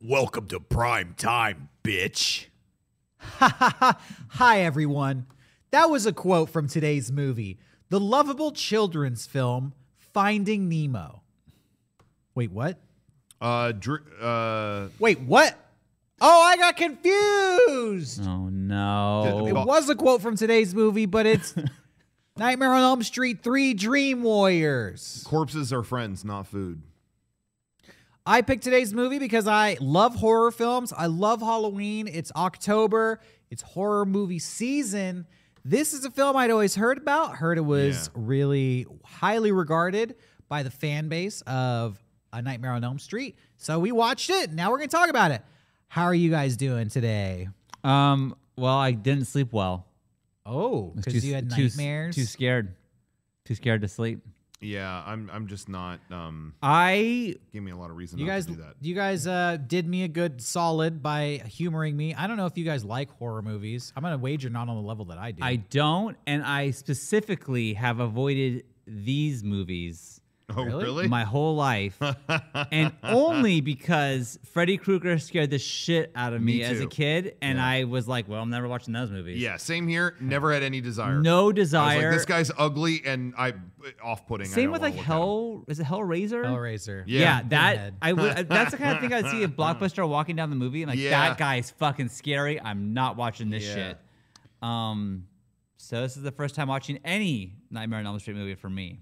Welcome to prime time, bitch. Hi, everyone. That was a quote from today's movie, the lovable children's film Finding Nemo. Wait, what? Uh, dr- uh, Wait, what? Oh, I got confused. Oh no. It was a quote from today's movie, but it's Nightmare on Elm Street 3 Dream Warriors. corpses are friends, not food. I picked today's movie because I love horror films. I love Halloween. It's October. It's horror movie season. This is a film I'd always heard about. Heard it was Yeah. really highly regarded by the fan base of A Nightmare on Elm Street. So we watched it. Now we're going to talk about it. How are you guys doing today? Um. Well, I didn't sleep well. Oh, because you had too- nightmares. Too scared. Too scared to sleep. Yeah, I'm. I'm just not. Um, I give me a lot of reason you not guys, to do that. you guys uh, did me a good solid by humoring me. I don't know if you guys like horror movies. I'm gonna wager not on the level that I do. I don't, and I specifically have avoided these movies Oh, Really? really? my whole life, and only because Freddy Krueger scared the shit out of me, Me as a kid, and Yeah. I was like, "Well, I'm never watching those movies." yeah, same here. Never had any desire. no I was desire. like, this guy's ugly and I off-putting. Same don't with like look at him. Hell. Is it Hellraiser? Hellraiser. Yeah. Yeah, that I would. That's the kind of thing I'd see a blockbuster walking down the movie and like Yeah. that guy's fucking scary. I'm not watching this Yeah. shit. Um, so this is the first time watching any Nightmare on Elm Street movie for me.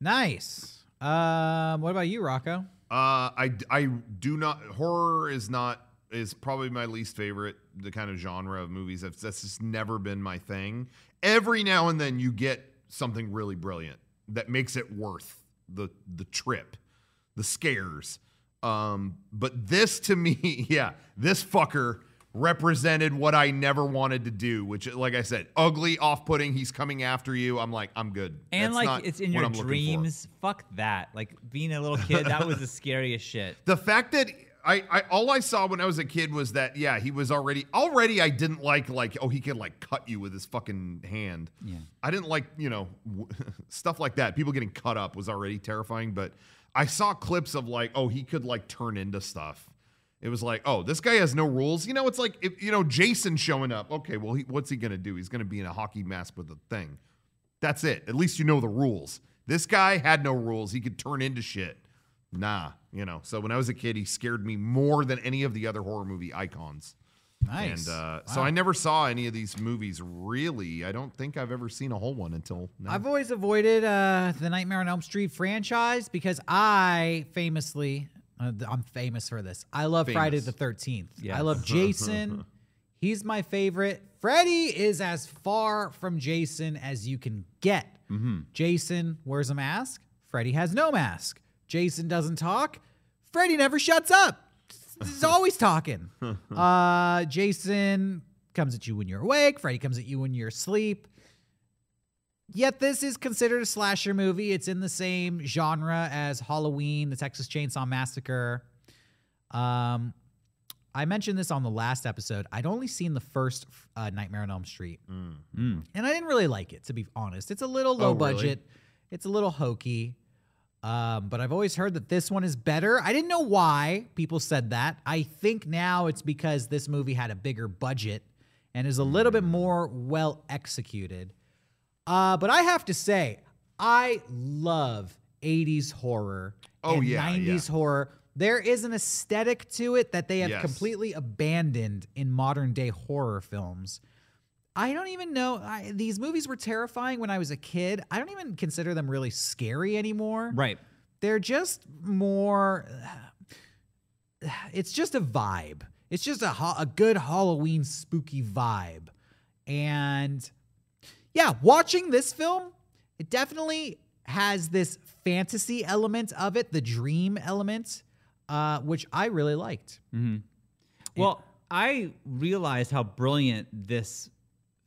Nice. Um, what about you, Rocco? Uh, I I do not. Horror is not is probably my least favorite. The kind of genre of movies that's, that's just never been my thing. Every now and then you get something really brilliant that makes it worth the the trip, the scares. Um, but this to me, yeah, this fucker represented what I never wanted to do, which, like I said, ugly, off-putting. He's coming after you. I'm like, I'm good. And That's like not it's in your I'm dreams. Fuck that. Like being a little kid, that was the scariest shit. The fact that I, I all I saw when I was a kid was that yeah he was already already I didn't like like oh he can like cut you with his fucking hand Yeah. I didn't like you know w- stuff like that people getting cut up was already terrifying but I saw clips of like oh he could like turn into stuff it was like oh this guy has no rules you know it's like if, you know Jason showing up okay well he, what's he gonna do he's gonna be in a hockey mask with a thing that's it at least you know the rules this guy had no rules he could turn into shit nah, you know. So when I was a kid, he scared me more than any of the other horror movie icons. Nice. And uh, so I never saw any of these movies really. I don't think I've ever seen a whole one until now. I've always avoided uh, the Nightmare on Elm Street franchise because I famously, I'm famous for this. I love Friday the 13th. I love Jason. He's my favorite. Freddy is as far from Jason as you can get. Jason wears a mask. Freddy has no mask. Jason doesn't talk. Freddy never shuts up. He's always talking. Uh, Jason comes at you when you're awake. Freddy comes at you when you're asleep. Yet this is considered a slasher movie. It's in the same genre as Halloween, the Texas Chainsaw Massacre. Um, I mentioned this on the last episode. I'd only seen the first uh, Nightmare on Elm Street, and I didn't really like it. To be honest, it's a little low Oh, really? budget. It's a little hokey. Um, but I've always heard that this one is better. I didn't know why people said that. I think now it's because this movie had a bigger budget and is a little bit more well executed. Uh, but I have to say, I love 80s horror Oh, and yeah, 90s yeah. horror. There is an aesthetic to it that they have Yes. completely abandoned in modern day horror films. I don't even know. I, these movies were terrifying when I was a kid. I don't even consider them really scary anymore. Right. They're just more. It's just a vibe. It's just a ha- a good Halloween spooky vibe, and yeah, watching this film, it definitely has this fantasy element of it, the dream element, uh, which I really liked. Well, I realized how brilliant this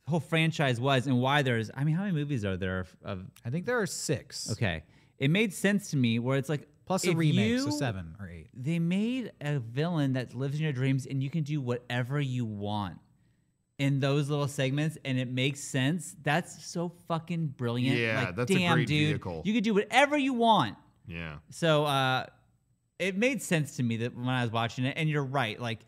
whole franchise was and why there's. I mean, how many movies are there of? of I think there are six. okay, it made sense to me where it's like Plus a remake, so seven or eight. They made a villain that lives in your dreams, and you can do whatever you want in those little segments, and it makes sense. That's so fucking brilliant. Yeah, like, that's a damn, great dude, vehicle. You can do whatever you want. Yeah. So, uh, it made sense to me that when I was watching it, and you're right. Like,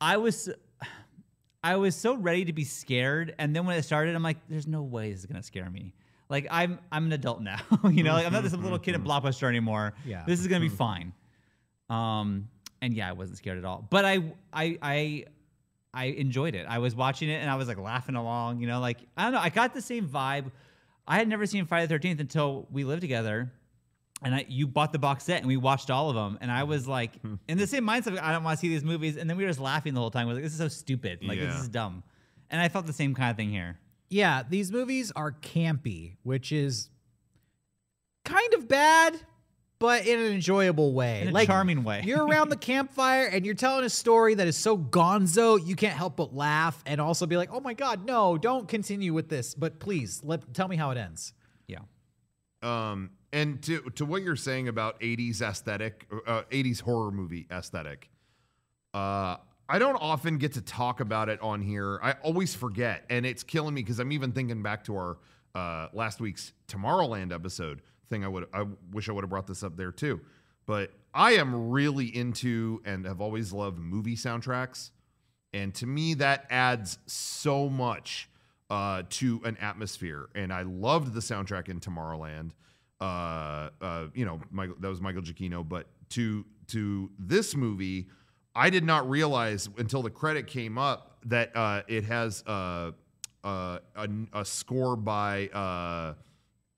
I was, I was so ready to be scared, and then when it started, I'm like, "There's no way this is gonna scare me." Like, I'm I'm an adult now, you know. Like, I'm not this little kid at Blockbuster anymore. Yeah. this is gonna be fine. Um, and yeah, I wasn't scared at all. But I, I, I, I enjoyed it. I was watching it and I was like laughing along. You know, like I don't know. I got the same vibe. I had never seen Friday the Thirteenth until we lived together, and I you bought the box set and we watched all of them. And I was like hmm. in the same mindset. I don't want to see these movies. And then we were just laughing the whole time. We are like, this is so stupid. Like Yeah. this is dumb. And I felt the same kind of thing here. Yeah, these movies are campy, which is kind of bad, but in an enjoyable way. In a charming way. you're around the campfire and you're telling a story that is so gonzo, you can't help but laugh and also be like, "Oh my god, no, don't continue with this, but please, let tell me how it ends." Yeah. Um, and to to what you're saying about 80s aesthetic, uh, 80s horror movie aesthetic, uh, I don't often get to talk about it on here. I always forget, and it's killing me because I'm even thinking back to our uh, last week's Tomorrowland episode thing. I would I wish I would have brought this up there too, but I am really into and have always loved movie soundtracks. And to me, that adds so much uh, to an atmosphere. And I loved the soundtrack in Tomorrowland. Uh, uh, you know, Michael, that was Michael Giacchino. But to to this movie, I did not realize until the credit came up that uh, it has uh, uh, a, a score by.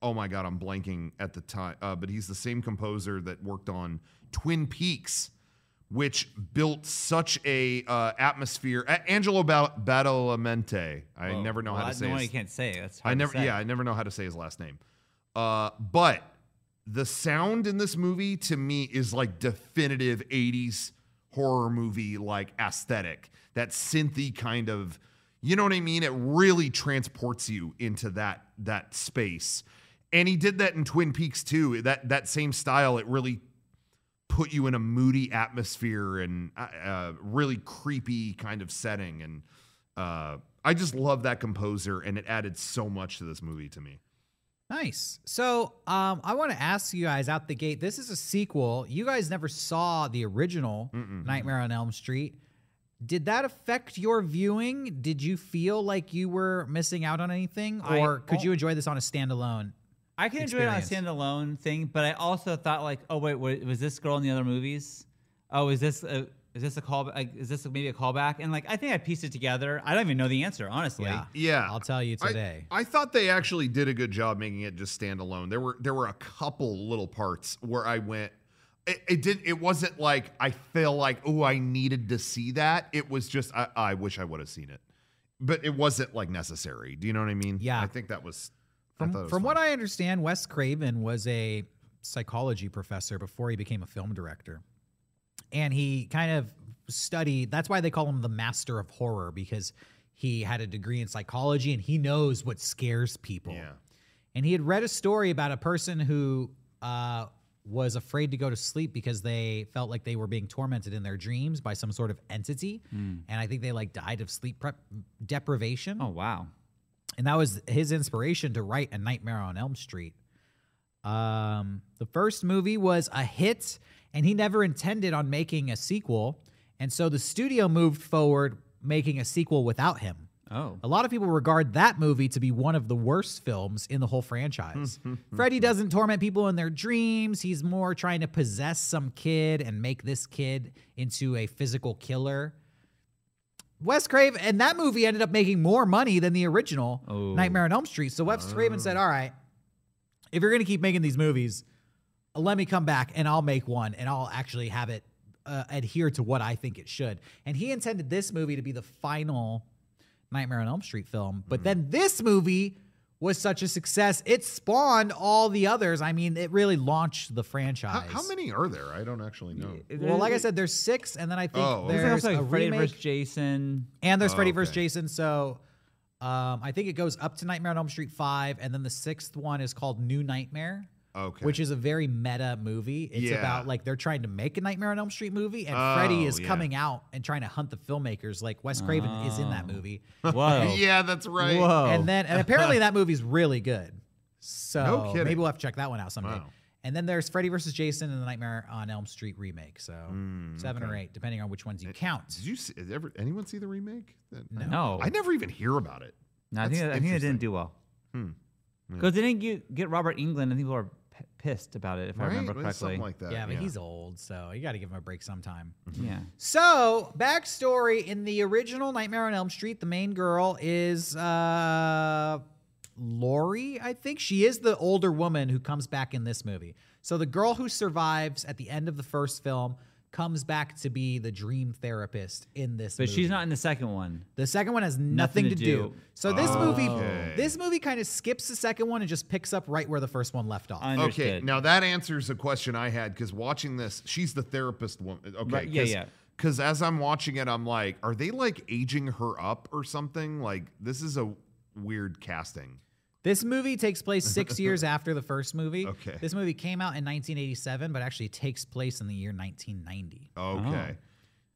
Oh my god, I'm blanking at the time. Uh, but he's the same composer that worked on Twin Peaks which built such a uh, atmosphere. A- Angelo ba- Badalamenti. I Whoa. never know Well, how I- to say. No, his- you can't say it. That's I never. say. Yeah, I never know how to say his last name. Uh, but the sound in this movie to me is like definitive '80s horror movie like aesthetic. That synthy kind of. You know what I mean? It really transports you into that that space. And he did that in Twin Peaks too. That that same style. It really put you in a moody atmosphere and a uh, really creepy kind of setting. And uh, I just love that composer, and it added so much to this movie to me. Nice. So, um, I want to ask you guys out the gate. This is a sequel. You guys never saw the original Nightmare on Elm Street. Did that affect your viewing? Did you feel like you were missing out on anything, I- or could oh. you enjoy this on a standalone? I can enjoy it on a standalone thing, but I also thought like, oh wait, wa- was this girl in the other movies? Oh, is this a, is this a call? Like, is this maybe a callback? And like, I think I pieced it together. I don't even know the answer, honestly. Yeah. Yeah, I'll tell you I- today. I, thought they actually did a good job making it just standalone. There were there were a couple little parts where I went. It, it did. It wasn't like I feel like oh I needed to see that. It was just I, I wish I would have seen it, but it wasn't like necessary. Do you know what I mean? Yeah. I think that was. From, from what. I understand, Wes Craven was a psychology professor before he became a film director. And he kind of studied, that's why they call him the master of horror, because he had a degree in psychology and he knows what scares people. Yeah. And he had read a story about a person who uh, was afraid to go to sleep because they felt like they were being tormented in their dreams by some sort of entity. And I think they like died of sleep prep deprivation. Oh wow. And that was his inspiration to write A Nightmare on Elm Street. Um, the first movie was a hit, and he never intended on making a sequel. And so the studio moved forward making a sequel without him. Oh. A lot of people regard that movie to be one of the worst films in the whole franchise. Freddy doesn't torment people in their dreams. He's more trying to possess some kid and make this kid into a physical killer. Wes Craven, and that movie ended up making more money than the original Oh. Nightmare on Elm Street. So Wes Craven said, All right, if you're going to keep making these movies, let me come back and I'll make one and I'll actually have it uh, adhere to what I think it should. And he intended this movie to be the final Nightmare on Elm Street film. But then this movie was such a success, it spawned all the others. I mean, it really launched the franchise. how many are there? I don't actually know. Well, like I said, there's six, and then I think Oh, okay. there's there's also a Freddy remake, vs. Jason. and there's Oh, Freddy vs. Jason. So um, I think it goes up to Nightmare on Elm Street five, and then the sixth one is called New Nightmare. Okay. which is a very meta movie. It's Yeah. about like they're trying to make a Nightmare on Elm Street movie, and Oh, Freddy is yeah. coming out and trying to hunt the filmmakers. Like Wes Craven is in that Oh. movie, Whoa. yeah, that's right. Whoa. and then and apparently that movie's really good. So No kidding. maybe we'll have to check that one out someday. Wow. And then there's Freddy versus Jason and the Nightmare on Elm Street remake. So hmm, seven or eight, depending on which ones you eh, count. Did you see, did ever anyone see the remake? That- No. I never even hear about it. No, I think I think it didn't do well. Hmm. Because they didn't get, get Robert Englund, and people are p- pissed about it, if I remember It was correctly. Something like that. yeah, but he's old, so you got to give him a break sometime. yeah. So, backstory in the original Nightmare on Elm Street, the main girl is uh Lori, I think. She is the older woman who comes back in this movie. So the girl who survives at the end of the first film comes back to be the dream therapist in this But movie. she's not in the second one. The second one has nothing, Nothing to, to do. do. So this oh. movie Okay. this movie kind of skips the second one and just picks up right where the first one left off. Understood. Okay, now that answers a question I had because watching this, she's the therapist woman. Okay, Right, yeah, yeah. Because as I'm watching it, I'm like, are they like aging her up or something? Like, this is a weird casting. This movie takes place six years after the first movie. Okay. This movie came out in 1987, but actually takes place in the year 1990. Okay.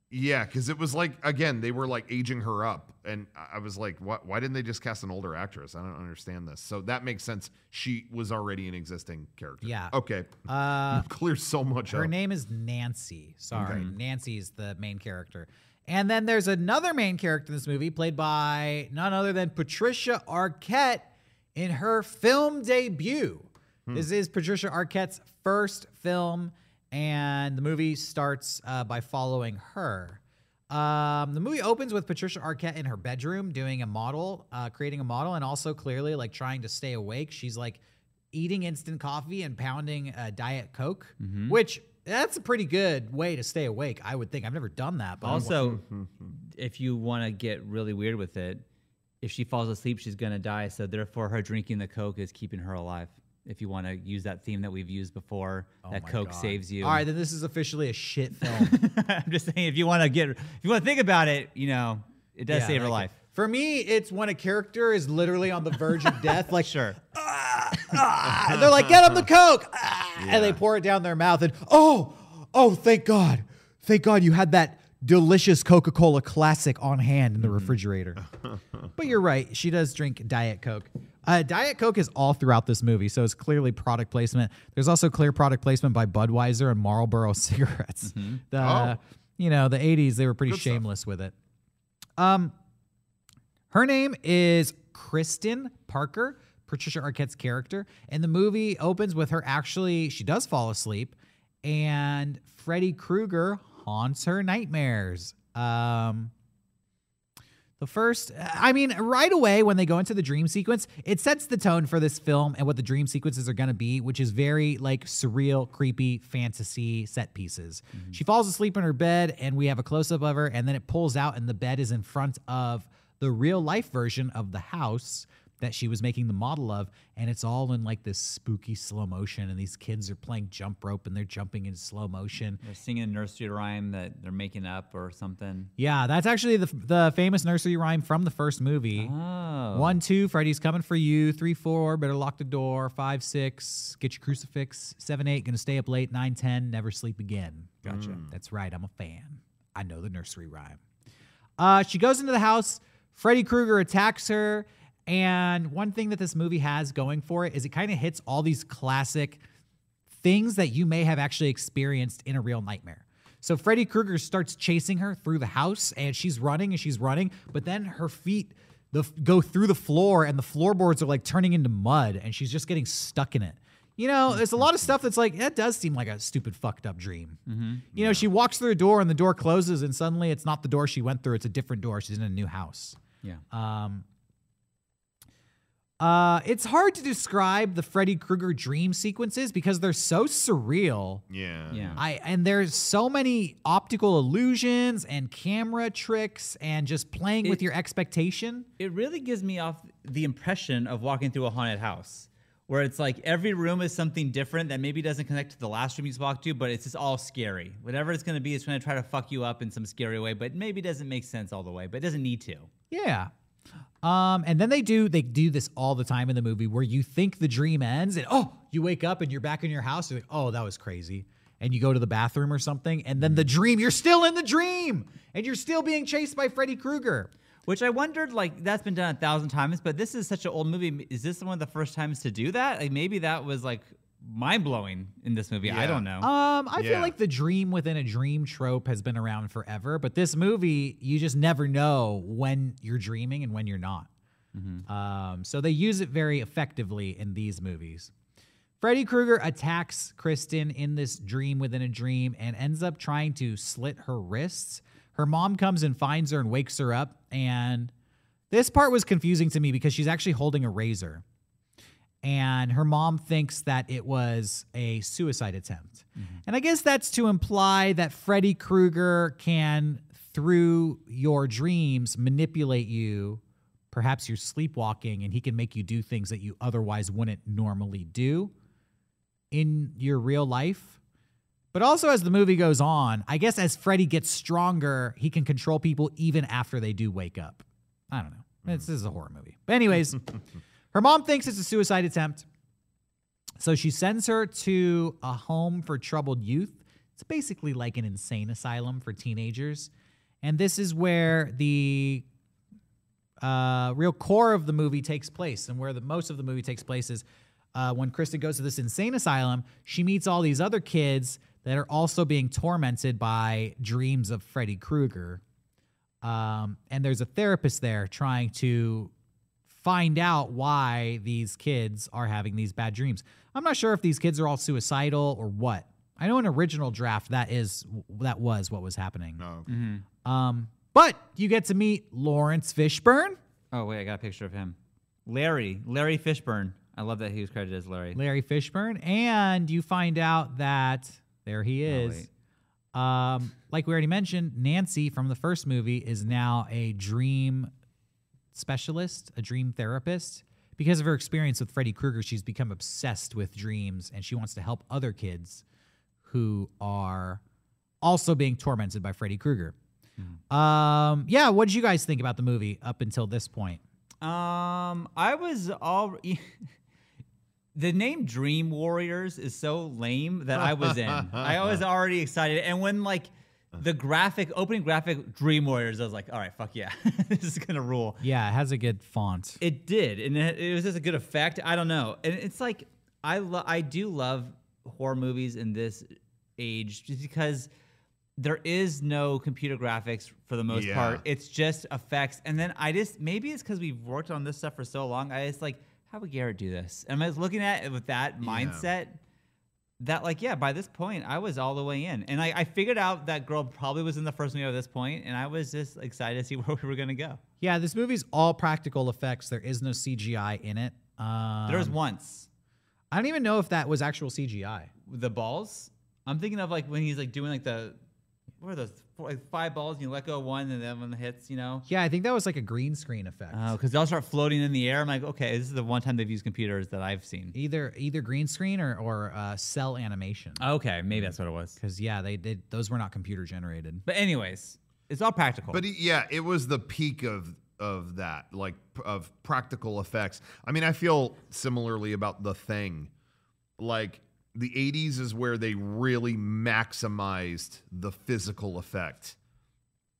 Yeah, because it was like again, they were like aging her up, and I I was like, "What? Why didn't they just cast an older actress?" I don't understand this. So that makes sense. She was already an existing character. Yeah. Okay. Uh, Clears so much her up. name is Nancy. Sorry, Nancy is the main character. And then there's another main character in this movie, played by none other than Patricia Arquette in her film debut. This is Patricia Arquette's first film, and the movie starts uh, by following her. Um, the movie opens with Patricia Arquette in her bedroom doing a model, uh, creating a model, and also clearly like trying to stay awake. She's like eating instant coffee and pounding a diet coke, which that's a pretty good way to stay awake. I would think. I've never done that, but Also, if you want to get really weird with it, if she falls asleep, she's gonna die. So therefore, her drinking the coke is keeping her alive. If you want to use that theme that we've used before, that coke God. saves you. All right, then this is officially a shit film. I'm just saying, if you want to get, if you want to think about it, you know, it does Yeah, save her like- life. For me, it's when a character is literally on the verge of death, like Sure. ah, and they're like, "Get them the coke," ah, and they pour it down their mouth, and oh, oh, thank God, thank God you had that delicious Coca-Cola Classic on hand in the refrigerator. but you're right, she does drink Diet Coke. Uh, Diet Coke is all throughout this movie, so it's clearly product placement. There's also clear product placement by Budweiser and Marlboro cigarettes. The Oh. you know the 80s, they were pretty Good stuff. shameless with it. Um, her name is Kristen Parker, Patricia Arquette's character. And the movie opens with her actually, she does fall asleep, and Freddy Krueger haunts her nightmares. Um, the first, I mean, right away when they go into the dream sequence, it sets the tone for this film and what the dream sequences are going to be, which is very like surreal, creepy, fantasy set pieces. She falls asleep in her bed, and we have a close up of her, and then it pulls out, and the bed is in front of the real life version of the house that she was making the model of, and it's all in like this spooky slow motion, and these kids are playing jump rope and they're jumping in slow motion. They're singing a nursery rhyme that they're making up or something. Yeah, that's actually the the famous nursery rhyme from the first movie. Oh. One, two, Freddy's coming for you. Three, four, better lock the door. Five, six, get your crucifix. Seven, eight, gonna stay up late. Nine, ten, never sleep again. Gotcha. That's right. I'm a fan. I know the nursery rhyme. Uh, she goes into the house. Freddy Krueger attacks her. And one thing that this movie has going for it is it kind of hits all these classic things that you may have actually experienced in a real nightmare. So Freddy Krueger starts chasing her through the house and she's running and she's running, but then her feet the, go through the floor and the floorboards are like turning into mud and she's just getting stuck in it. You know, there's a lot of stuff that's like, that does seem like a stupid, fucked up dream. You know, she walks through a door and the door closes and suddenly it's not the door she went through, it's a different door. She's in a new house. Yeah. Um, uh, it's hard to describe the Freddy Krueger dream sequences because they're so surreal. Yeah. Yeah. I and there's so many optical illusions and camera tricks and just playing with It- your expectation. it really gives me off the impression of walking through a haunted house where it's like every room is something different that maybe doesn't connect to the last room you just walked to, but it's just all scary. Whatever it's going to be, it's going to try to fuck you up in some scary way, but maybe doesn't make sense all the way, but it doesn't need to. Yeah. Um, and then they do they do this all the time in the movie where you think the dream ends and oh, you wake up and you're back in your house. You're like, oh, that was crazy. And you go to the bathroom or something, and then the dream, you're still in the dream, and you're still being chased by Freddy Krueger. Which I wondered, like, that's been done a thousand times, but this is such an old movie. Is this one of the first times to do that? Like, maybe that was like mind blowing in this movie. I don't know. Um, I feel like the dream within a dream trope has been around forever, but this movie, you just never know when you're dreaming and when you're not. Um, so they use it very effectively in these movies. Freddy Krueger attacks Kristen in this dream within a dream and ends up trying to slit her wrists. Her mom comes and finds her and wakes her up. And this part was confusing to me because she's actually holding a razor and her mom thinks that it was a suicide attempt. Mm-hmm. And I guess that's to imply that Freddy Krueger can, through your dreams, manipulate you. Perhaps you're sleepwalking and he can make you do things that you otherwise wouldn't normally do in your real life. But also, as the movie goes on, I guess as Freddy gets stronger, he can control people even after they do wake up. I don't know. This mm-hmm. is a horror movie. But, anyways, her mom thinks it's a suicide attempt. So she sends her to a home for troubled youth. It's basically like an insane asylum for teenagers. And this is where the uh, real core of the movie takes place, and where the most of the movie takes place is uh, when Kristen goes to this insane asylum. She meets all these other kids that are also being tormented by dreams of Freddy Krueger. Um, and there's a therapist there trying to find out why these kids are having these bad dreams. I'm not sure if these kids are all suicidal or what. I know in original draft that is that was what was happening. No. Um, but you get to meet Laurence Fishburne, oh wait, I got a picture of him. Larry, Larry Fishburne. I love that he was credited as Larry. Larry Fishburne, and you find out that there he Oh, is. um, like we already mentioned, Nancy from the first movie is now a dream specialist, a dream therapist. Because of her experience with Freddy Krueger, she's become obsessed with dreams and she wants to help other kids who are also being tormented by Freddy Krueger. Um, yeah, what did you guys think about the movie up until this point? Um, I was all. The name Dream Warriors is so lame that I was in. I was already excited, and when like the graphic opening graphic Dream Warriors, I was like, all right, fuck yeah, this is gonna rule. Yeah, it has a good font. It did, and it, it was just a good effect. I don't know, and it's like I lo- I do love horror movies in this age just because there is no computer graphics for the most Yeah. part. It's just effects, and then I just maybe it's because we've worked on this stuff for so long. I just like how would Garrett do this? And I was looking at it with that mindset. That like yeah, by this point I was all the way in, and I, I figured out that girl probably was in the first movie at this point, and I was just excited to see where we were gonna go. Yeah, this movie's all practical effects. There is no CGI in it. Um, There was once I don't even know if that was actual CGI. the balls. I'm thinking of like when he's like doing like the what are those five balls and you let go of one and then one hits, you know? Yeah, I think that was like a green screen effect. Oh, because they'll start floating in the air. I'm like, okay, this is the one time they've used computers that I've seen. either either green screen or or uh, cell animation. Okay, maybe that's what it was. Because yeah, they did those were not computer generated. But anyways, it's all practical. But yeah, it was the peak of of that, like of practical effects. I mean, I feel similarly about the thing. Like the 80s is where they really maximized the physical effect.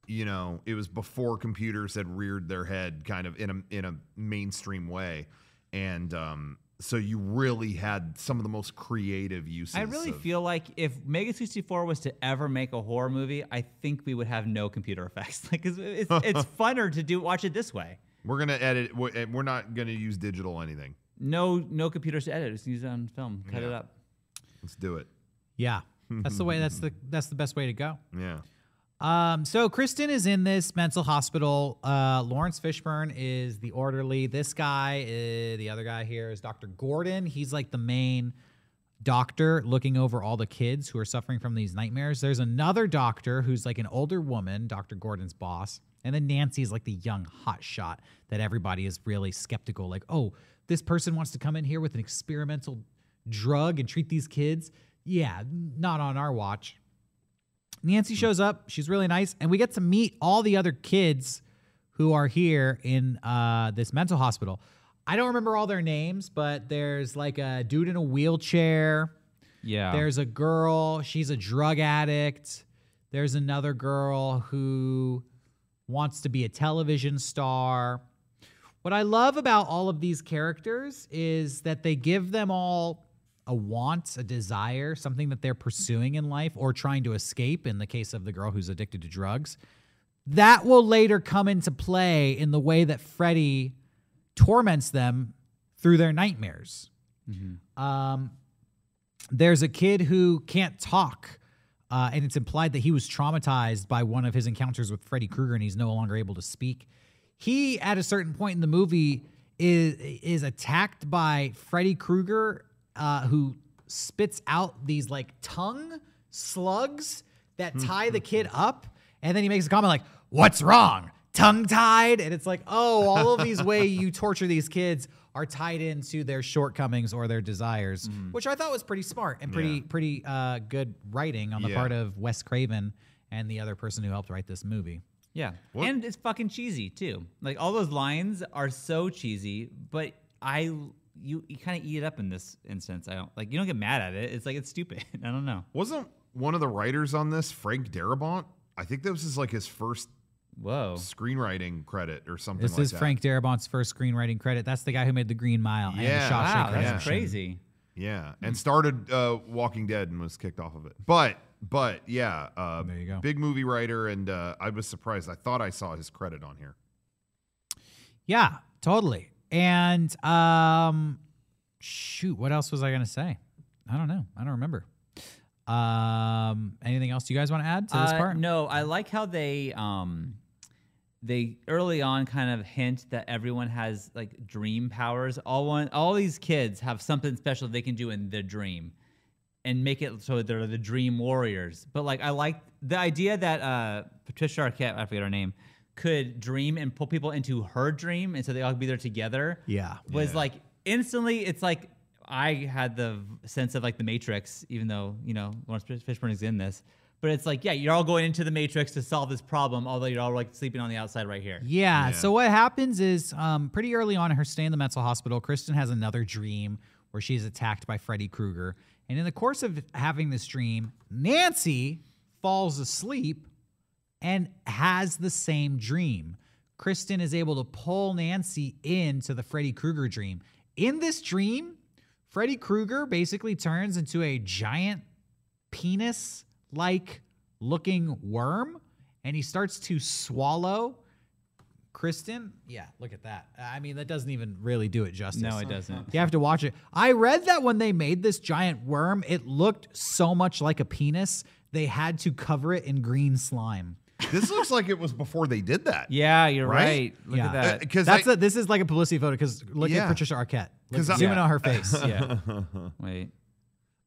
You know, it was before computers had reared their head kind of in a in a mainstream way. And um so you really had some of the most creative uses. I really of- feel like if Mega64 was to ever make a horror movie, I think we would have no computer effects. Like, 'cause it's, it's funner to do watch it this way. we're gonna edit. We're we're not gonna use digital anything. No, no computers to edit. Just use it on film. Cut it up. Let's do it. Yeah, that's the way. That's the that's the best way to go. Yeah. Um, so Kristen is in this mental hospital. Uh, Laurence Fishburne is the orderly. This guy, uh, the other guy here is Dr. Gordon. He's like the main doctor looking over all the kids who are suffering from these nightmares. There's another doctor who's like an older woman, Dr. Gordon's boss. And then Nancy's like the young hot shot that everybody is really skeptical. Like, oh, this person wants to come in here with an experimental drug and treat these kids. Yeah, not on our watch. Nancy shows up. She's really nice, and we get to meet all the other kids who are here in uh, this mental hospital. I don't remember all their names, but there's like a dude in a wheelchair. Yeah. There's a girl. She's a drug addict. There's another girl who wants to be a television star. What I love about all of these characters is that they give them all a want, a desire, something that they're pursuing in life or trying to escape in the case of the girl who's addicted to drugs. That will later come into play in the way that Freddy torments them through their nightmares. Um, there's a kid who can't talk, uh, and it's implied that he was traumatized by one of his encounters with Freddy Krueger, and he's no longer able to speak. He, at a certain point in the movie, is is attacked by Freddy Krueger, uh, who spits out these like tongue slugs that tie the kid up, and then he makes a comment like, "What's wrong? Tongue tied?" And it's like, oh, all of these ways you torture these kids are tied into their shortcomings or their desires, which I thought was pretty smart and pretty Yeah. pretty uh, good writing on the Yeah. part of Wes Craven and the other person who helped write this movie. Yeah. What- And it's fucking cheesy too. Like all those lines are so cheesy, but I you you kind of eat it up in this instance. I don't like you don't get mad at it. It's like it's stupid. I don't know. Wasn't one of the writers on this Frank Darabont? I think this is like his first Whoa. screenwriting credit or something This like is that. Frank Darabont's first screenwriting credit. That's the guy who made The Green Mile and Yeah. The Shawshank Wow, that's Redemption. crazy. Yeah, and started uh, Walking Dead and was kicked off of it. But but yeah, uh, There you go. big movie writer, and uh, I was surprised. I thought I saw his credit on here. Yeah, totally. And um shoot, what else was I gonna say? I don't know. I don't remember. Um anything else you guys want to add to this Uh, part? No, I like how they um they early on kind of hint that everyone has like dream powers. All one all these kids have something special they can do in their dream and make it so they're the dream warriors. But like I like the idea that uh Patricia Arquette, I forget her name, could dream and pull people into her dream and so they all could be there together. Yeah. Was Yeah. like instantly it's like I had the sense of like the Matrix, even though, you know, Laurence Fish- Fishburne is in this. But it's like, yeah, you're all going into the Matrix to solve this problem, although you're all like sleeping on the outside right here. Yeah, Yeah. So what happens is, um, pretty early on in her stay in the mental hospital, Kristen has another dream where she's attacked by Freddy Krueger, and in the course of having this dream, Nancy falls asleep and has the same dream. Kristen is able to pull Nancy into the Freddy Krueger dream. In this dream, Freddy Krueger basically turns into a giant penis like looking worm and he starts to swallow Kristen. Yeah, look at that. I mean, that doesn't even really do it justice. No, it doesn't. You have to watch it. I read that when they made this giant worm, it looked so much like a penis, they had to cover it in green slime. This looks like it was before they did that. Yeah, you're Right? right. Look Yeah. at that. Uh, because That's a, this is like a publicity photo because look Yeah. at Patricia Arquette. Look, 'Cause I- zoom in Yeah. on her face. yeah. Wait.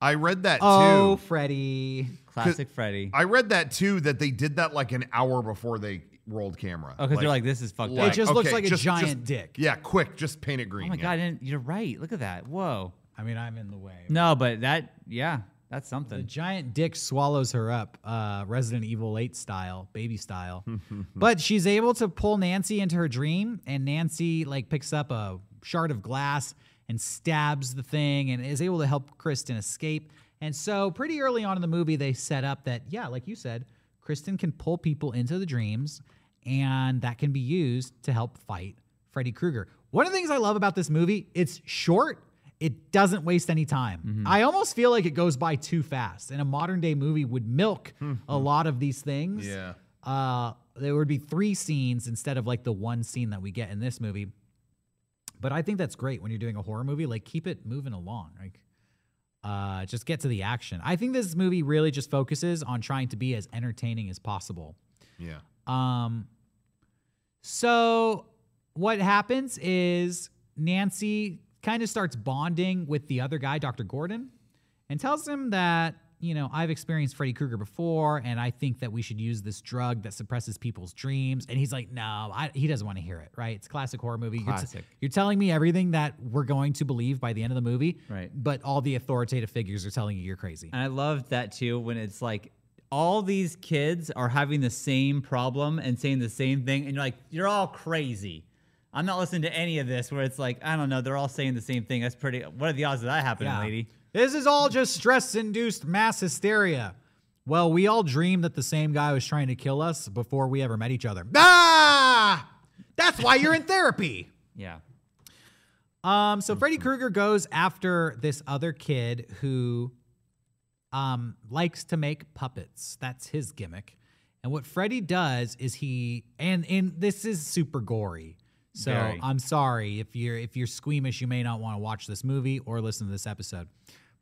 I read that oh, too. Freddy. Classic Freddy. I read that too that they did that like an hour before they rolled camera. Oh, because they're like, this is fucked It up. It just looks like a giant just- dick. Yeah, quick, just paint it green. Oh my yeah. god, and you're right. Look at that. Whoa. I mean, I'm in the way. No, but that yeah, that's something. The giant dick swallows her up, uh, Resident Evil 8 style, baby style. but she's able to pull Nancy into her dream, and Nancy like picks up a shard of glass and stabs the thing, and is able to help Kristen escape. And so, pretty early on in the movie, they set up that yeah, like you said, Kristen can pull people into the dreams, and that can be used to help fight Freddy Krueger. One of the things I love about this movie, it's short. It doesn't waste any time. I almost feel like it goes by too fast. And a modern day movie would milk a lot of these things. Yeah. Uh, there would be three scenes instead of like the one scene that we get in this movie. But I think that's great when you're doing a horror movie. Like keep it moving along. Like uh, just get to the action. I think this movie really just focuses on trying to be as entertaining as possible. Yeah. Um, so what happens is Nancy kind of starts bonding with the other guy, Dr. Gordon, and tells him that, you know, I've experienced Freddy Krueger before, and I think that we should use this drug that suppresses people's dreams. And he's like, no, I, he doesn't want to hear it, right? It's a classic horror movie. You're, t- Classic. you're telling me everything that we're going to believe by the end of the movie, Right. But all the authoritative figures are telling you you're crazy. And I loved that too when it's like all these kids are having the same problem and saying the same thing, and you're like, you're all crazy. I'm not listening to any of this where it's like, I don't know, they're all saying the same thing. That's pretty what are the odds of that happening, Yeah. lady? This is all just stress induced mass hysteria. Well, we all dreamed that the same guy was trying to kill us before we ever met each other. Ah! That's why you're in therapy. Yeah. Um, so Freddy Krueger goes after this other kid who um likes to make puppets. That's his gimmick. And what Freddy does is he and and this is super gory. So Very. I'm sorry if you're if you're squeamish, you may not want to watch this movie or listen to this episode.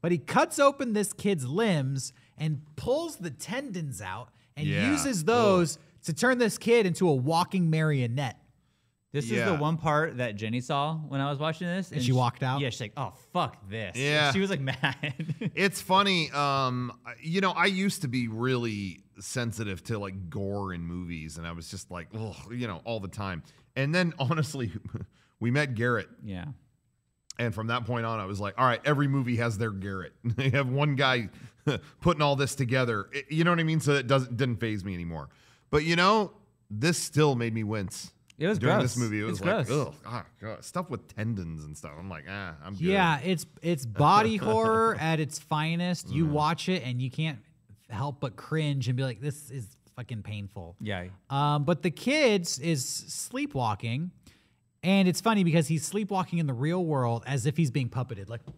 But he cuts open this kid's limbs and pulls the tendons out and Yeah. uses those to turn this kid into a walking marionette. This is the one part that Jenny saw when I was watching this, And she walked out? Yeah, she's like, "Oh fuck this." Yeah. she was like mad. It's funny. Um, you know, I used to be really sensitive to like gore in movies, and I was just like, oh, you know, all the time. And then honestly, we met Garrett, yeah, and from that point on, I was like, all right, every movie has their Garrett. they have one guy putting all this together. It- you know what I mean? So it doesn't didn't phase me anymore. But you know, this still made me wince. It was during gross. this movie. It was It's like, ah, God, stuff with tendons and stuff. I'm like, ah, I'm good. Yeah, it's it's body horror at its finest. You Mm-hmm. watch it and you can't help but cringe and be like, "This is fucking painful." yeah. Um, but the kids is sleepwalking, and it's funny because he's sleepwalking in the real world as if he's being puppeted, like.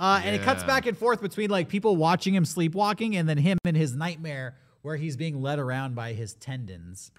Uh, and it cuts back and forth between like people watching him sleepwalking and then him in his nightmare where he's being led around by his tendons.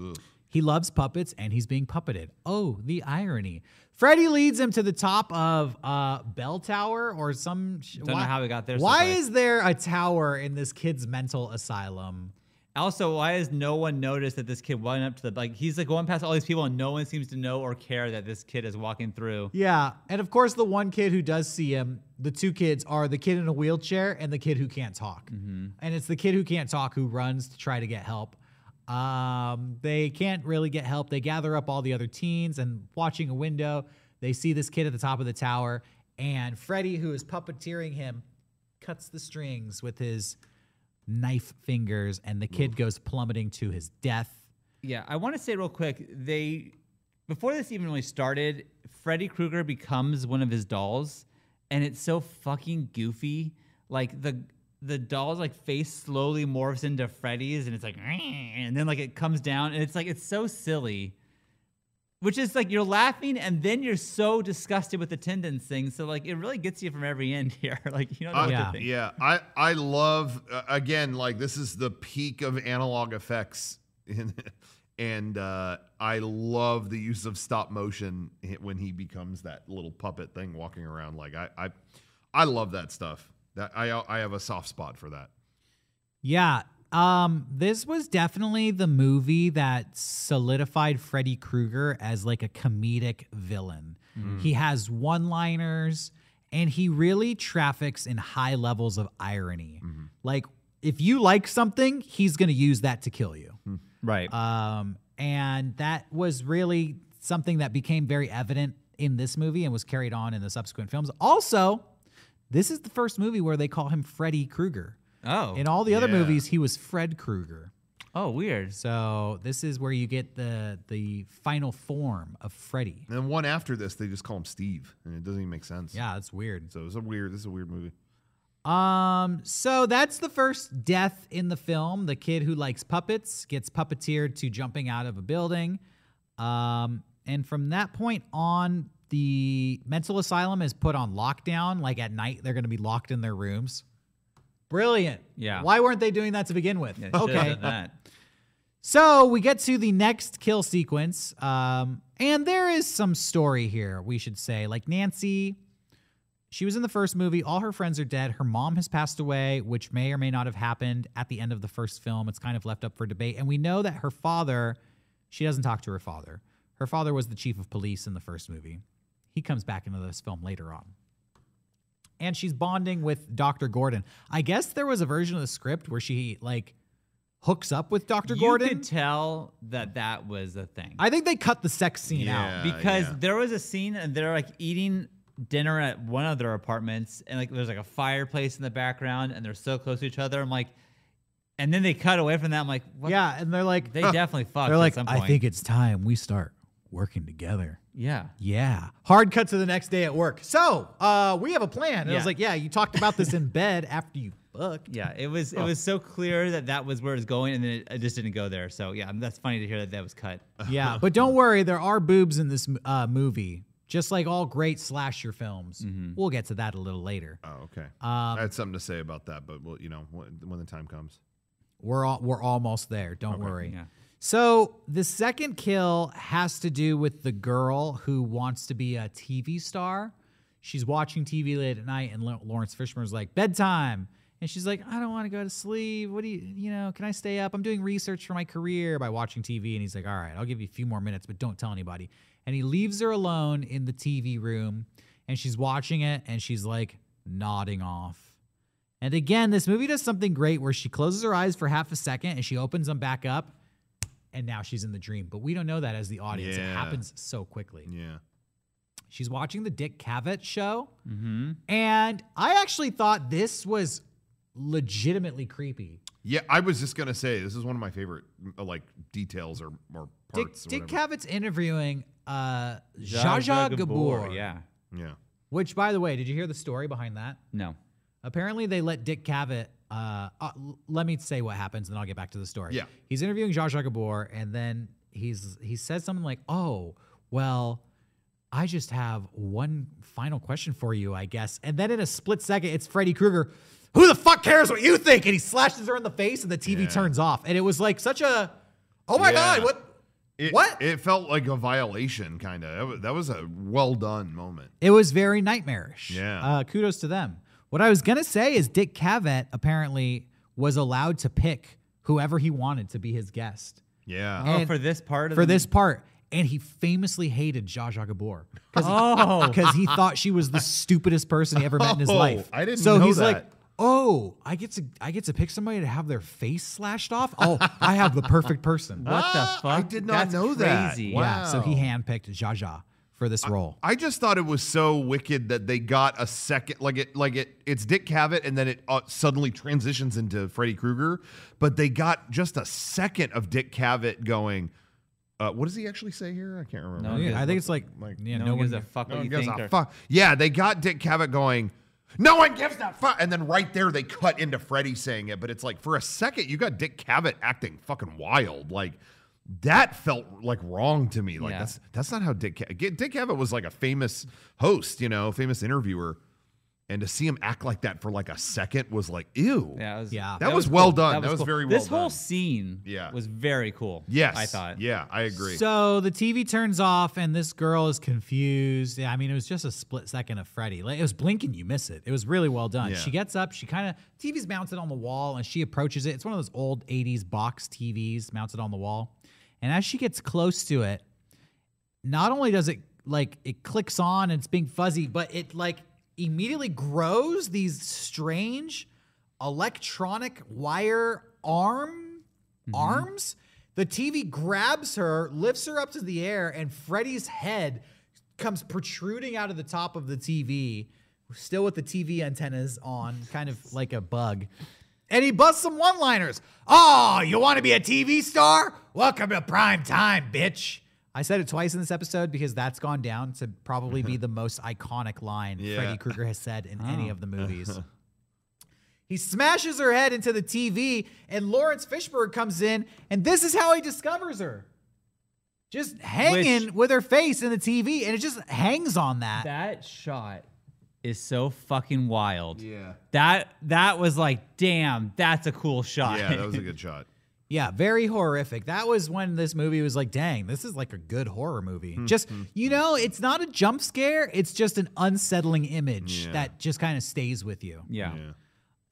Ugh. He loves puppets and he's being puppeted. Oh, the irony. Freddy leads him to the top of uh bell tower or some sh- Don't know how we got there, Why Sophia. is there a tower in this kid's mental asylum? Also, why has no one noticed that this kid went up to the like? He's like going past all these people, and no one seems to know or care that this kid is walking through. Yeah, and of course the one kid who does see him, the two kids are the kid in a wheelchair and the kid who can't talk. And it's the kid who can't talk who runs to try to get help. Um, they can't really get help. They gather up all the other teens and watching a window, they see this kid at the top of the tower, and Freddy, who is puppeteering him, cuts the strings with his knife fingers, and the kid goes plummeting to his death. Yeah, I want to say real quick. They before this even really started, Freddy Krueger becomes one of his dolls, and it's so fucking goofy. Like the the doll's like face slowly morphs into Freddy's, and it's like, and then like it comes down, and it's like it's so silly. Which is like you're laughing, and then you're so disgusted with the tendons thing. So like it really gets you from every end here. like you don't know Uh, yeah. think. Yeah, I I love uh, again like this is the peak of analog effects, in, and uh, I love the use of stop motion when he becomes that little puppet thing walking around. Like I I, I love that stuff. That I I have a soft spot for that. Yeah. Um, this was definitely the movie that solidified Freddy Krueger as like a comedic villain. He has one-liners and he really traffics in high levels of irony. Like if you like something, he's going to use that to kill you. Right. Um, and that was really something that became very evident in this movie and was carried on in the subsequent films. Also, this is the first movie where they call him Freddy Krueger. oh. In all the other Yeah. movies, he was Fred Krueger. oh, weird. So this is where you get the the final form of Freddy. And then one after this, they just call him Steve, and it doesn't even make sense. Yeah, that's weird. So it's a weird. This is a weird movie. Um, so that's the first death in the film. The kid who likes puppets gets puppeteered to jumping out of a building. Um, and from that point on, the mental asylum is put on lockdown. Like at night, they're going to be locked in their rooms. Brilliant. Yeah. Why weren't they doing that to begin with? Yeah, okay. So we get to the next kill sequence, um, and there is some story here. We should say, like Nancy, she was in the first movie. All her friends are dead. Her mom has passed away, which may or may not have happened at the end of the first film. It's kind of left up for debate. And we know that her father, she doesn't talk to her father. Her father was the chief of police in the first movie. He comes back into this film later on. And she's bonding with Dr. Gordon. I guess there was a version of the script where she like hooks up with Dr. You Gordon. You could tell that that was a thing. I think they cut the sex scene out. Because yeah. there was a scene and they're like eating dinner at one of their apartments and like there's like a fireplace in the background and they're so close to each other. I'm like, and then they cut away from that. I'm like, what? Yeah, and they're like, They definitely fucked they're at like, some I think it's time we start working together. Yeah. Yeah. Hard cut to the next day at work. So, uh, we have a plan. And I was like, yeah, you talked about this in bed after you book. Yeah, it was it was so clear that that was where it was going, and then it, it just didn't go there. So yeah, that's funny to hear that that was cut. Yeah, but don't worry, there are boobs in this uh, movie, just like all great slasher films. We'll get to that a little later. Oh, okay. Um, I had something to say about that, but well, you know, when, when the time comes. We're all we're almost there. Don't worry. Yeah. So the second kill has to do with the girl who wants to be a TV star. She's watching TV late at night, and Laurence Fishburne's like bedtime, and she's like, "I don't want to go to sleep. What do you, you know? Can I stay up? I'm doing research for my career by watching TV." And he's like, "All right, I'll give you a few more minutes, but don't tell anybody." And he leaves her alone in the TV room, and she's watching it, and she's like nodding off. And again, this movie does something great where she closes her eyes for half a second and she opens them back up, and now she's in the dream. But we don't know that as the audience. It happens so quickly. Yeah. She's watching the Dick Cavett show, Mm-hmm. and I actually thought this was legitimately creepy. Yeah, I was just gonna say this is one of my favorite uh, like details or or Dick, parts. or Dick whatever. Cavett interviewing uh, Zsa Zsa Gabor. Yeah. Yeah. Which, by the way, did you hear the story behind that? No. Apparently, they let Dick Cavett. Uh, uh, let me say what happens, and then I'll get back to the story. Yeah. he's interviewing Zsa Zsa Gabor, and then he's he says something like, "Oh, well, I just have one final question for you, I guess." And then in a split second, it's Freddy Krueger. Who the fuck cares what you think? And he slashes her in the face, and the TV Yeah. turns off. And it was like such a, oh my Yeah. god, what? It, What? It felt like a violation, kind of. That was, that was a well done moment. It was very nightmarish. Yeah. Uh, kudos to them. What I was gonna say is Dick Cavett apparently was allowed to pick whoever he wanted to be his guest Yeah. Oh, for this part of for the- this part, and he famously hated Zsa Zsa Gabor Oh. because he thought she was the stupidest person he ever met in his Oh, life. I didn't so know he's like, "Oh, I get to I get to pick somebody to have their face slashed off. Oh, I have the perfect person." What the Ah, fuck? I did not That's know that. crazy. Wow. Yeah. So he handpicked Zsa Zsa for this role. I just thought it was so wicked that they got a second, like it, like it, it's Dick Cavett, and then it uh, suddenly transitions into Freddy Krueger. But they got just a second of Dick Cavett going. Uh, what does he actually say here? I can't remember. No one Yeah, gives I a- think it's like, like, yeah, no, no, one gives a fuck No what one you gives think. a fuck. Yeah, they got Dick Cavett going. No one gives a fuck, and then right there they cut into Freddy saying it. But it's like for a second you got Dick Cavett acting fucking wild. Like that felt like wrong to me. Like Yeah. that's that's not how Dick Ca- Dick Cavett was like a famous host, you know, famous interviewer, and to see him act like that for like a second was like ew. Yeah, was, Yeah. That was well cool. done. That was very well This whole done. scene Yeah. was very cool. Yes, I thought. Yeah, I agree. So the TV turns off, and this girl is confused. Yeah, I mean, it was just a split second of Freddy. Like it was blinking, you miss it. It was really well done. Yeah. She gets up, she kind of TV's mounted on the wall, and she approaches it. It's one of those old '80s box TVs mounted on the wall. And as she gets close to it, not only does it like it clicks on and it's being fuzzy, but it like immediately grows these strange electronic wire arm mm-hmm. arms. The TV grabs her, lifts her up to the air, and Freddy's head comes protruding out of the top of the TV, still with the TV antennas on, kind of like a bug. And he busts some one liners. Oh, you want to be a TV star? Welcome to prime time, bitch. I said it twice in this episode because that's gone down to probably be mm-hmm. the most iconic line Yeah. Freddy Krueger has said in any oh. of the movies. He smashes her head into the TV, and Laurence Fishburne comes in, and this is how he discovers her. Just hanging Which- with her face in the TV, and it just hangs on that. That shot is so fucking wild. yeah, That that was like, damn, that's a cool shot. yeah, that was a good shot. Yeah, very horrific. That was when this movie was like, dang, this is like a good horror movie. Hmm, just, you know, it's not a jump scare, it's just an unsettling image Yeah. that just kind of stays with you. yeah. Yeah.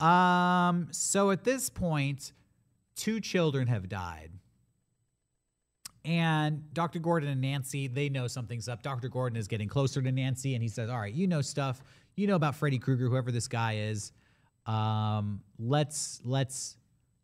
Um, so at this point, two children have died. And Dr. Gordon and Nancy, they know something's up. Dr. Gordon is getting closer to Nancy and he says, All right, you know stuff. You know about Freddy Krueger, whoever this guy is. Um, let's let's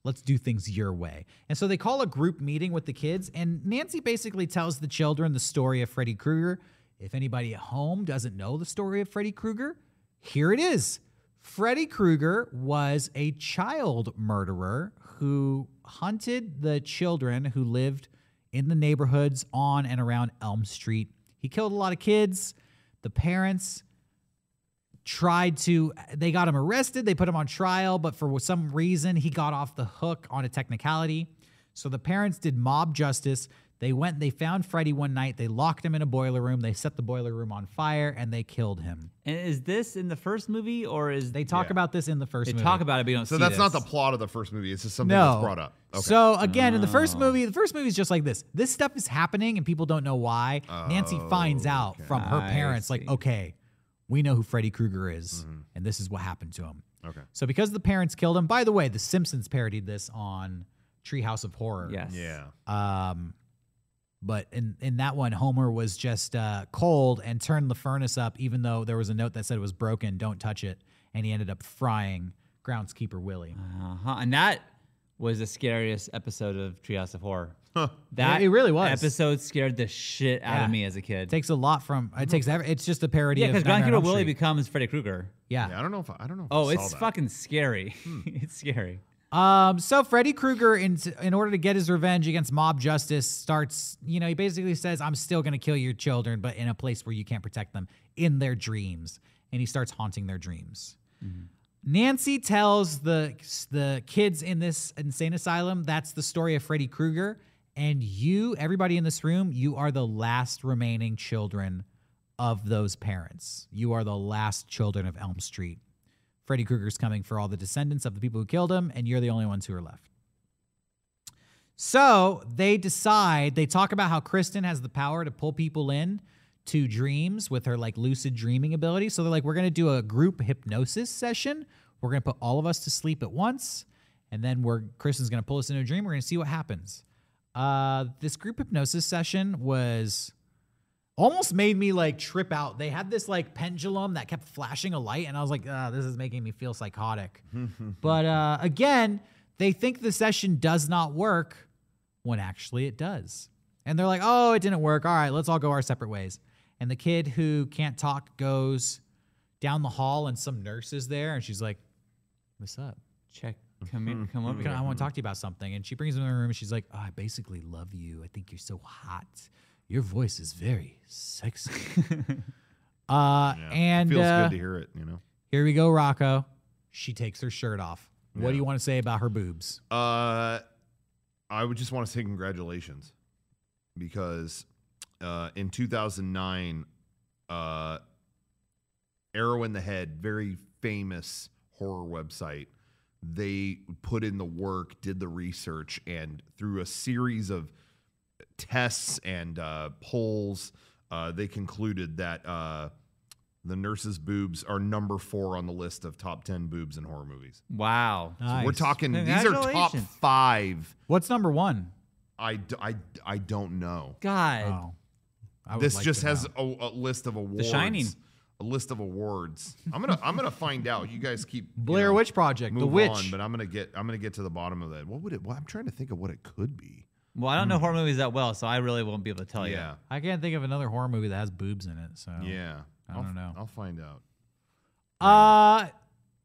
let's do things your way. And so they call a group meeting with the kids, and Nancy basically tells the children the story of Freddy Krueger. If anybody at home doesn't know the story of Freddy Krueger, here it is. Freddy Krueger was a child murderer who hunted the children who lived in the neighborhoods on and around Elm Street. He killed a lot of kids. The parents tried to they got him arrested they put him on trial but for some reason he got off the hook on a technicality so the parents did mob justice they went they found freddy one night they locked him in a boiler room they set the boiler room on fire and they killed him And is this in the first movie or is they talk Yeah. about this in the first they movie talk about it but you don't So see that's not the plot of the first movie. It's just something no that's brought up. Okay. so again in the Oh. first movie the first movie is just like this this stuff is happening and people don't know why nancy finds out from her Oh, parents like okay we know who freddy krueger is and this is what happened to him okay. So because the parents killed him, by the way, The Simpsons parodied this on Treehouse of Horror. Yes. Yeah. Um, but in in that one, Homer was just uh, cold and turned the furnace up, even though there was a note that said it was broken. Don't touch it, and he ended up frying groundskeeper Willie. Uh-huh. And that was the scariest episode of Treehouse of Horror. That It- it really was. episode scared the shit out Yeah. of me as a kid. It takes a lot from. It takes. Every, it's just a parody. yeah, of because Nightmare on Groundkeeper Elm Willie becomes Freddy Krueger. yeah. Yeah. I don't know if I, I don't know. If Oh, I saw it's that. fucking scary. it's scary. Um, so Freddy Krueger, in in order to get his revenge against mob justice, starts. You know, he basically says, "I'm still going to kill your children, but in a place where you can't protect them in their dreams." And he starts haunting their dreams. Nancy tells the the kids in this insane asylum that's the story of Freddy Krueger, and you, everybody in this room, you are the last remaining children of those parents. You are the last children of Elm Street. Freddy Krueger's coming for all the descendants of the people who killed him, and you're the only ones who are left. So they decide, they talk about how Kristen has the power to pull people in to dreams with her like lucid dreaming ability. So they're like, we're going to do a group hypnosis session. We're going to put all of us to sleep at once. And then we're, Kristen's going to pull us into a dream. We're going to see what happens. Uh, this group hypnosis session was almost made me like trip out. They had this like pendulum that kept flashing a light, and I was like, ah, this is making me feel psychotic. but uh, again, they think the session does not work when actually it does. And they're like, oh, it didn't work. All right, let's all go our separate ways. And the kid who can't talk goes down the hall, and some nurse is there, and she's like, what's up? Check. Come in. Come over here. I want to talk to you about something. And she brings him in the room and she's like, oh, I basically love you. I think you're so hot. Your voice is very sexy. uh, Yeah. and feels uh, good to hear it. You know. here we go, Rocco. She takes her shirt off. What Yeah. do you want to say about her boobs? Uh, I would just want to say congratulations because uh, in 2009, uh, Arrow in the Head, very famous horror website, they put in the work, did the research, and through a series of tests and uh, polls, uh, they concluded that uh, the nurse's boobs are number four on the list of top 10 boobs in horror movies. Wow. So we're talking, these are top Congratulations. five. What's number one? I, d- I, I don't know. God. Oh, I would This like just to has know. a, a list of awards. Shining. A list of awards. I'm gonna I'm gonna find out. You guys keep you Blair know, Witch Project, The move Witch. on, but I'm gonna get I'm gonna get to the bottom of that. What would it? Well, I'm trying to think of what it could be. Well, I don't know horror movies that well, so I really won't be able to tell you. yeah, I can't think of another horror movie that has boobs in it. So yeah. I I'll don't know. I'll find out. Uh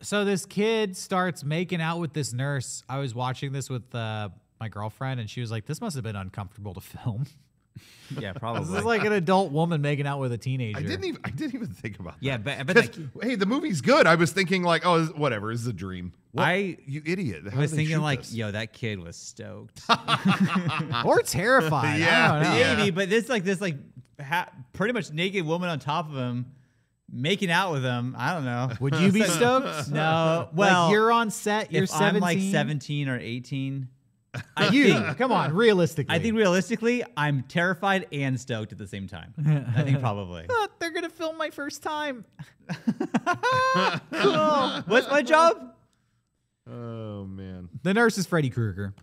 so this kid starts making out with this nurse. I was watching this with uh, my girlfriend, and she was like, "This must have been uncomfortable to film." Yeah, probably. this probably. is like an adult woman making out with a teenager. I didn't even I didn't even think about Yeah, that. Yeah, but- but 'Cause, like- hey, the movie's good. I was thinking like, oh, it's- whatever, it's a dream. What? I- you idiot. How I was thinking like, this? yo, that kid was stoked. or terrified. Yeah, I don't know. yeah. Maybe, but this like this like ha- pretty much naked woman on top of him, making out with him. I don't know. Would you be stoked? No. Well, like you're on set. You're if 17. I'm like 17 or 18, I You think, come on, realistically. I think realistically, I'm terrified and stoked at the same time. I think probably. Oh, they're gonna film my first time. What's my job? Oh man. The nurse is Freddy Krueger.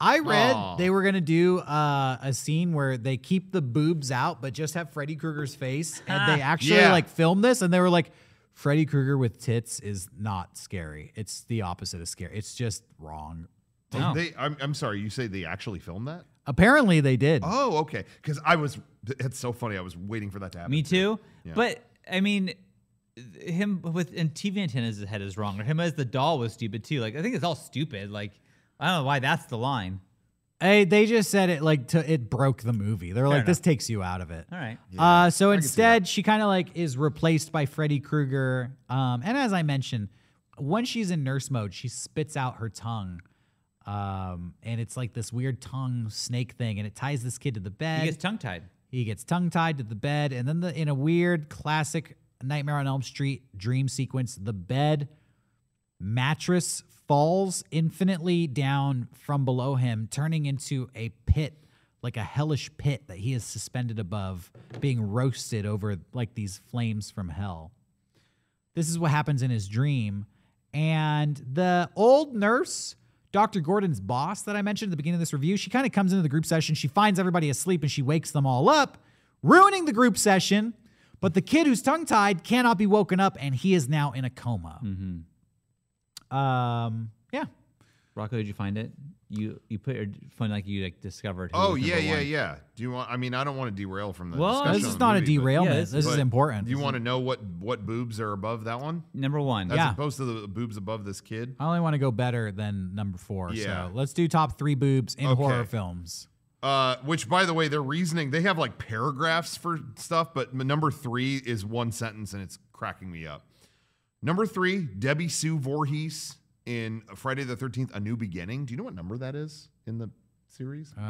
I read Aw. they were gonna do uh, a scene where they keep the boobs out, but just have Freddy Krueger's face, and they actually Yeah. like film this, and they were like, Freddy Krueger with tits is not scary. It's the opposite of scary. It's just wrong. No. They, I'm, I'm sorry. You say they actually filmed that? Apparently, they did. Oh, okay. Because I was. It's so funny. I was waiting for that to happen. Me too. Yeah. But I mean, him with and TV antennas head is wrong, or him as the doll was stupid too. Like I think it's all stupid. Like I don't know why that's the line. Hey, they just said it like to, it broke the movie. They're like, enough. this takes you out of it. All right. uh, so can see instead, she kind of like is replaced by Freddy Krueger. Um, and as I mentioned, when she's in nurse mode, she spits out her tongue. Um, and it's like this weird tongue snake thing, and it ties this kid to the bed. He gets tongue tied. He gets tongue tied to the bed, and then the, in a weird classic Nightmare on Elm Street dream sequence, the bed mattress falls infinitely down from below him, turning into a pit, like a hellish pit that he is suspended above, being roasted over like these flames from hell. This is what happens in his dream. And the old nurse, Dr. Gordon's boss that I mentioned at the beginning of this review, she kind of comes into the group session. She finds everybody asleep and she wakes them all up, ruining the group session. But the kid who's tongue tied cannot be woken up and he is now in a coma. Um, yeah. Rocco, did you find it? You you put your phone like you like discovered. Oh yeah, yeah, one. yeah. Do you want? I mean, I don't want to derail from the Well. This is not a movie, but- derailment. Yeah, this, this is important. Do you want to know what what boobs are above that one? Number one. As Yeah. opposed to the boobs above this kid? I only want to go better than number four. Yeah. So let's do top three boobs in Okay. horror films. Uh, which, by the way, their reasoning, they have like paragraphs for stuff, but number three is one sentence and it's cracking me up. Number three, Debi Sue Voorhees in Friday the 13th, A New Beginning. Do you know what number that is in the series? Uh,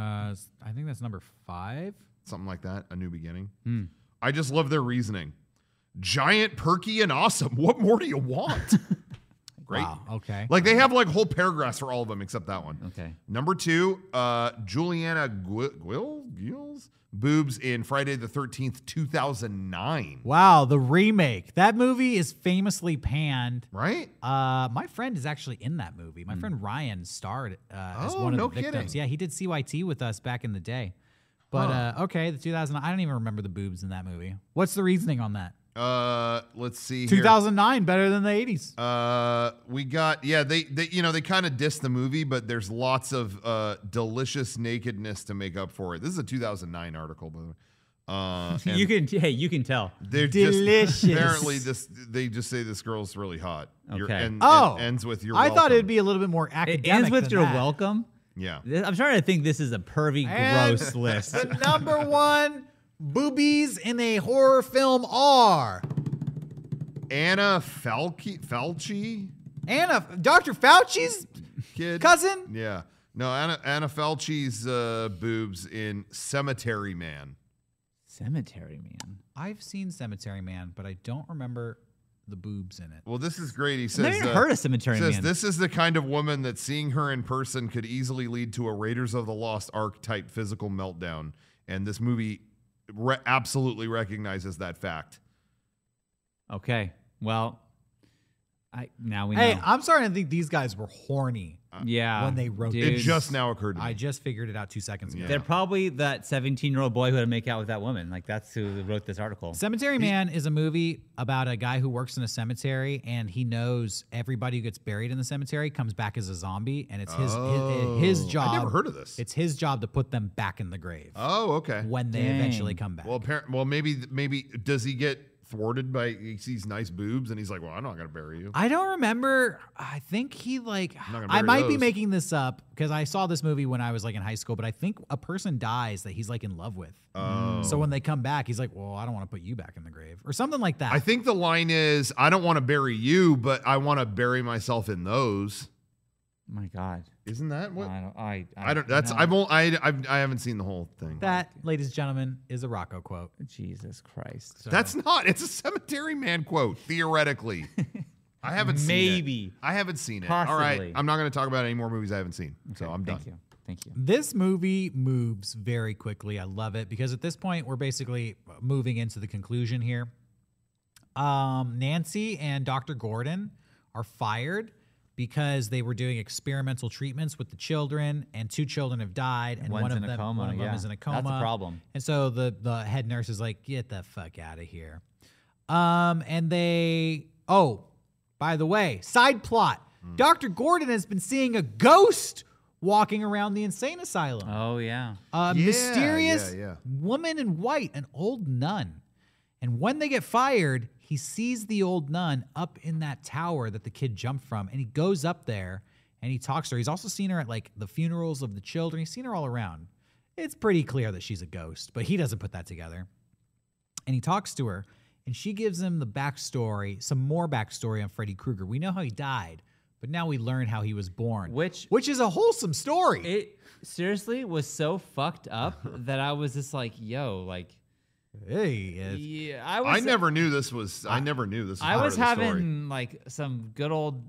I think that's number five. Something like that, A New Beginning. Hmm. I just love their reasoning. Giant, perky, and awesome. What more do you want? Great. Wow. Okay. Like they have like whole paragraphs for all of them except that one. Okay. Number two, uh, Juliana Gwi- Gwill, Gills boobs in Friday the Thirteenth, two thousand nine. Wow, the remake. That movie is famously panned. Right? Uh, my friend is actually in that movie. My friend Ryan starred uh, as. Oh, one of no the victims. kidding. Yeah, he did CYT with us back in the day. But uh, okay, the 2000. I don't even remember the boobs in that movie. What's the reasoning on that? Uh, let's see. here. 2009 better than the 80s. Uh, we got yeah. They they you know they kind of diss the movie, but there's lots of uh delicious nakedness to make up for it. This is a 2009 article, by the way. Uh, You can hey, you can tell. they're Delicious. Just, apparently, this they just say this girl's really hot. You're- Okay. and, Oh, it ends with your. I thought it'd be a little bit more academic. It ends with than your that. welcome. yeah. I'm trying to think this is a pervy, And gross list. The number one boobies in a horror film are Anna Falke Falchi Anna, Dr. Fauci's kid cousin. Yeah. No, Anna Anna Falchi's uh, boobs in Cemetery Man. Cemetery man. I've seen Cemetery Man, but I don't remember the boobs in it. Well, this is great. He I've says never uh, heard of Cemetery says Man. this is the kind of woman that seeing her in person could easily lead to a Raiders of the Lost Ark type physical meltdown, and this movie re- absolutely recognizes that fact. Okay. Well, I now we Hey, know. I'm starting to think these guys were horny Uh, yeah. when they wrote It dude. this. just now occurred to me. I just figured it out two seconds ago. They're probably that 17 year old boy who had to make out with that woman. Like that's who wrote this article. Cemetery Man is a movie about a guy who works in a cemetery and he knows everybody who gets buried in the cemetery comes back as a zombie and it's his Oh. his, his oh. I job. never heard of this. It's his job to put them back in the grave oh, okay. when they Dang. eventually come back. Well, apparently, well, maybe maybe does he get thwarted by he sees nice boobs and he's like, well, I'm not gonna bury you. I don't remember. I think he like. I bury might be making this up because I saw this movie when I was like in high school, but I think a person dies that he's like in love with. Oh. So when they come back, he's like, "Well, I don't want to put you back in the grave," or something like that. I think the line is, I don't want to bury you, but I want to bury myself in those. My God. Isn't that what? I don't. I. I don't. That's. know. I've. Only, I. I've, I haven't seen the whole thing. that, ladies and gentlemen, is a Rocco quote. Jesus Christ. So- That's not. It's a cemetery man quote. Theoretically, I haven't seen it. Maybe. I haven't seen it. All right. I'm not going to talk about any more movies I haven't seen. So I'm done. Thank you. Thank you. This movie moves very quickly. I love it because at this point we're basically moving into the conclusion here. Um, Nancy and Dr. Gordon are fired because they were doing experimental treatments with the children, and two children have died, and One's one of in a them, coma, one of them yeah. is in a coma. That's a problem. And so the the head nurse is like, "Get the fuck out of here." Um, and they oh, by the way, side plot: Hmm. Dr. Gordon has been seeing a ghost walking around the insane asylum. Oh yeah. A Yeah, mysterious yeah, yeah. woman in white, an old nun. And when they get fired, he sees the old nun up in that tower that the kid jumped from, and he goes up there and he talks to her. He's also seen her at like the funerals of the children. He's seen her all around. It's pretty clear that she's a ghost, but he doesn't put that together. And he talks to her, and she gives him the backstory, some more backstory on Freddy Krueger. We know how he died, but now we learn how he was born, Which- which is a wholesome story. It seriously was so fucked up that I was just like, yo, like, hey, yeah, I was. I never knew this was. I, never knew this. Was I was the story. having like some good old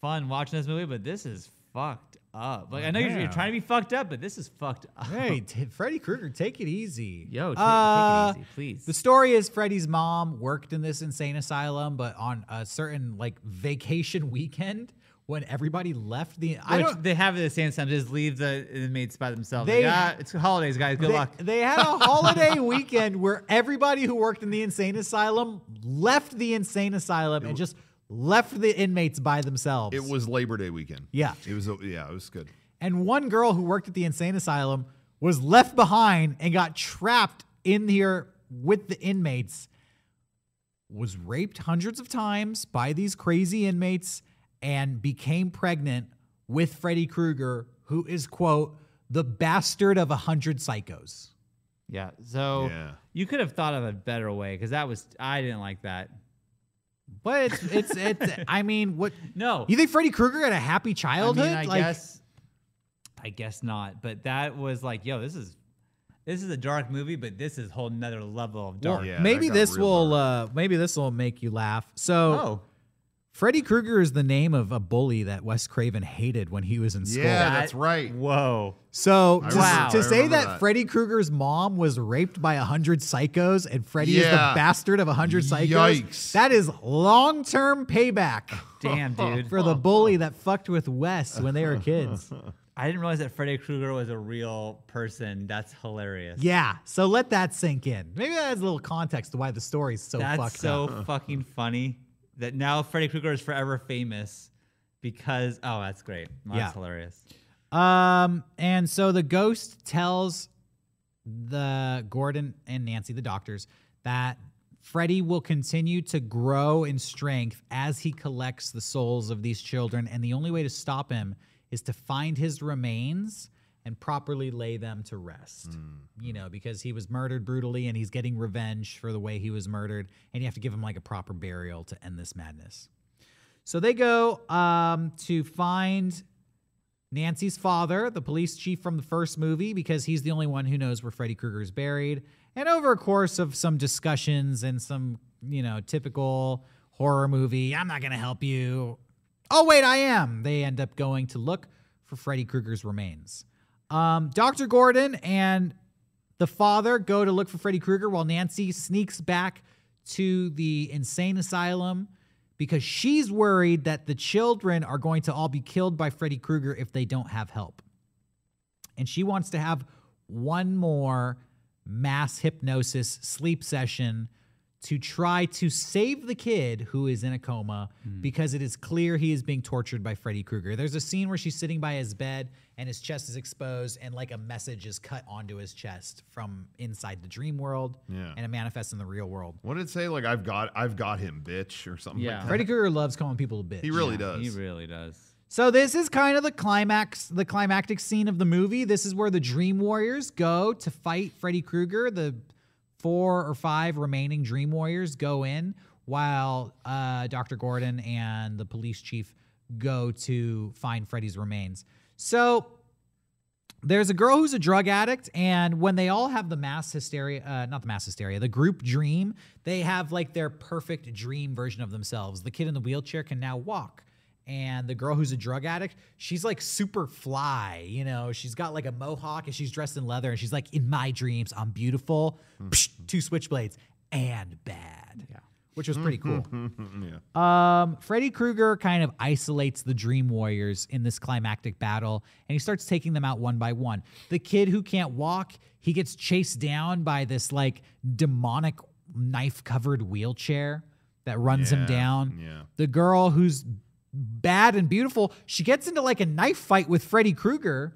fun watching this movie, but this is fucked up. Like, I know you're, you're trying to be fucked up, but this is fucked up. hey, t- Freddy Krueger, take it easy. Yo, ta- Uh, take it easy, please. The story is Freddy's mom worked in this insane asylum, but on a certain like vacation weekend when everybody left the. I Which don't. they have it at the same time. Just leave the inmates by themselves. They- like, ah, it's holidays, guys. Good They, luck. they had a holiday weekend where everybody who worked in the insane asylum left the insane asylum and just left the inmates by themselves. It was Labor Day weekend. Yeah. It was. Yeah, it was good. And one girl who worked at the insane asylum was left behind and got trapped in here with the inmates, was raped hundreds of times by these crazy inmates, and became pregnant with Freddy Krueger, who is, quote, the bastard of a hundred psychos. Yeah. So Yeah. you could have thought of a better way because that was I didn't like that. But it's, it's, it's, I mean, what? No. You think Freddy Krueger had a happy I childhood? mean, I Like, guess. I guess not. But that was like, yo, this is this is a dark movie, but this is a whole nother level of well, dark. Yeah, maybe got this real will, uh, maybe this will make you laugh. So, oh, Freddy Krueger is the name of a bully that Wes Craven hated when he was in school. Yeah, that's right. whoa. So to, remember- to say that, that. Freddy Krueger's mom was raped by a hundred psychos and Freddy is the bastard of a hundred psychos, Yikes. that is long-term payback Damn, dude. for the bully that fucked with Wes when they were kids. I didn't realize that Freddy Krueger was a real person. That's hilarious. Yeah, so let that sink in. Maybe that adds a little context to why the story's so That's fucked so up. fucking funny that now Freddy Krueger is forever famous because oh, that's great. That's Yeah. hilarious. Um, and so the ghost tells the Gordon and Nancy, the doctors, that Freddy will continue to grow in strength as he collects the souls of these children, and the only way to stop him is to find his remains and properly lay them to rest. You know, because he was murdered brutally and he's getting revenge for the way he was murdered, and you have to give him like a proper burial to end this madness. So they go um, to find Nancy's father, the police chief from the first movie, because he's the only one who knows where Freddy Krueger is buried. And over a course of some discussions and some, you know, typical horror movie, I'm not going to help you. Oh, wait, I am. They end up going to look for Freddy Krueger's remains. Um, Dr. Gordon and the father go to look for Freddy Krueger while Nancy sneaks back to the insane asylum because she's worried that the children are going to all be killed by Freddy Krueger if they don't have help. And she wants to have one more mass hypnosis sleep session to try to save the kid who is in a coma hmm. because it is clear he is being tortured by Freddy Krueger. There's a scene where she's sitting by his bed and his chest is exposed and like a message is cut onto his chest from inside the dream world Yeah. and it manifests in the real world. What did it say? Like I've got, I've got him, bitch, or something. Yeah. like that. Freddy Krueger loves calling people a bitch. He really does. He really does. So this is kind of the climax, the climactic scene of the movie. This is where the Dream Warriors go to fight Freddy Krueger. The four or five remaining Dream Warriors go in while uh, Dr. Gordon and the police chief go to find Freddy's remains. So there's a girl who's a drug addict, and when they all have the mass hysteria, uh, not the mass hysteria, the group dream, they have like their perfect dream version of themselves. The kid in the wheelchair can now walk. And the girl who's a drug addict, she's like super fly, you know. She's got like a mohawk and she's dressed in leather, and she's like, "In my dreams, I'm beautiful." Psh, two switchblades and bad, yeah, which was pretty cool. yeah. Um, Freddy Krueger kind of isolates the Dream Warriors in this climactic battle, and he starts taking them out one by one. The kid who can't walk, he gets chased down by this like demonic knife covered wheelchair that runs him down. yeah. The girl who's bad and beautiful, she gets into like a knife fight with Freddy Krueger.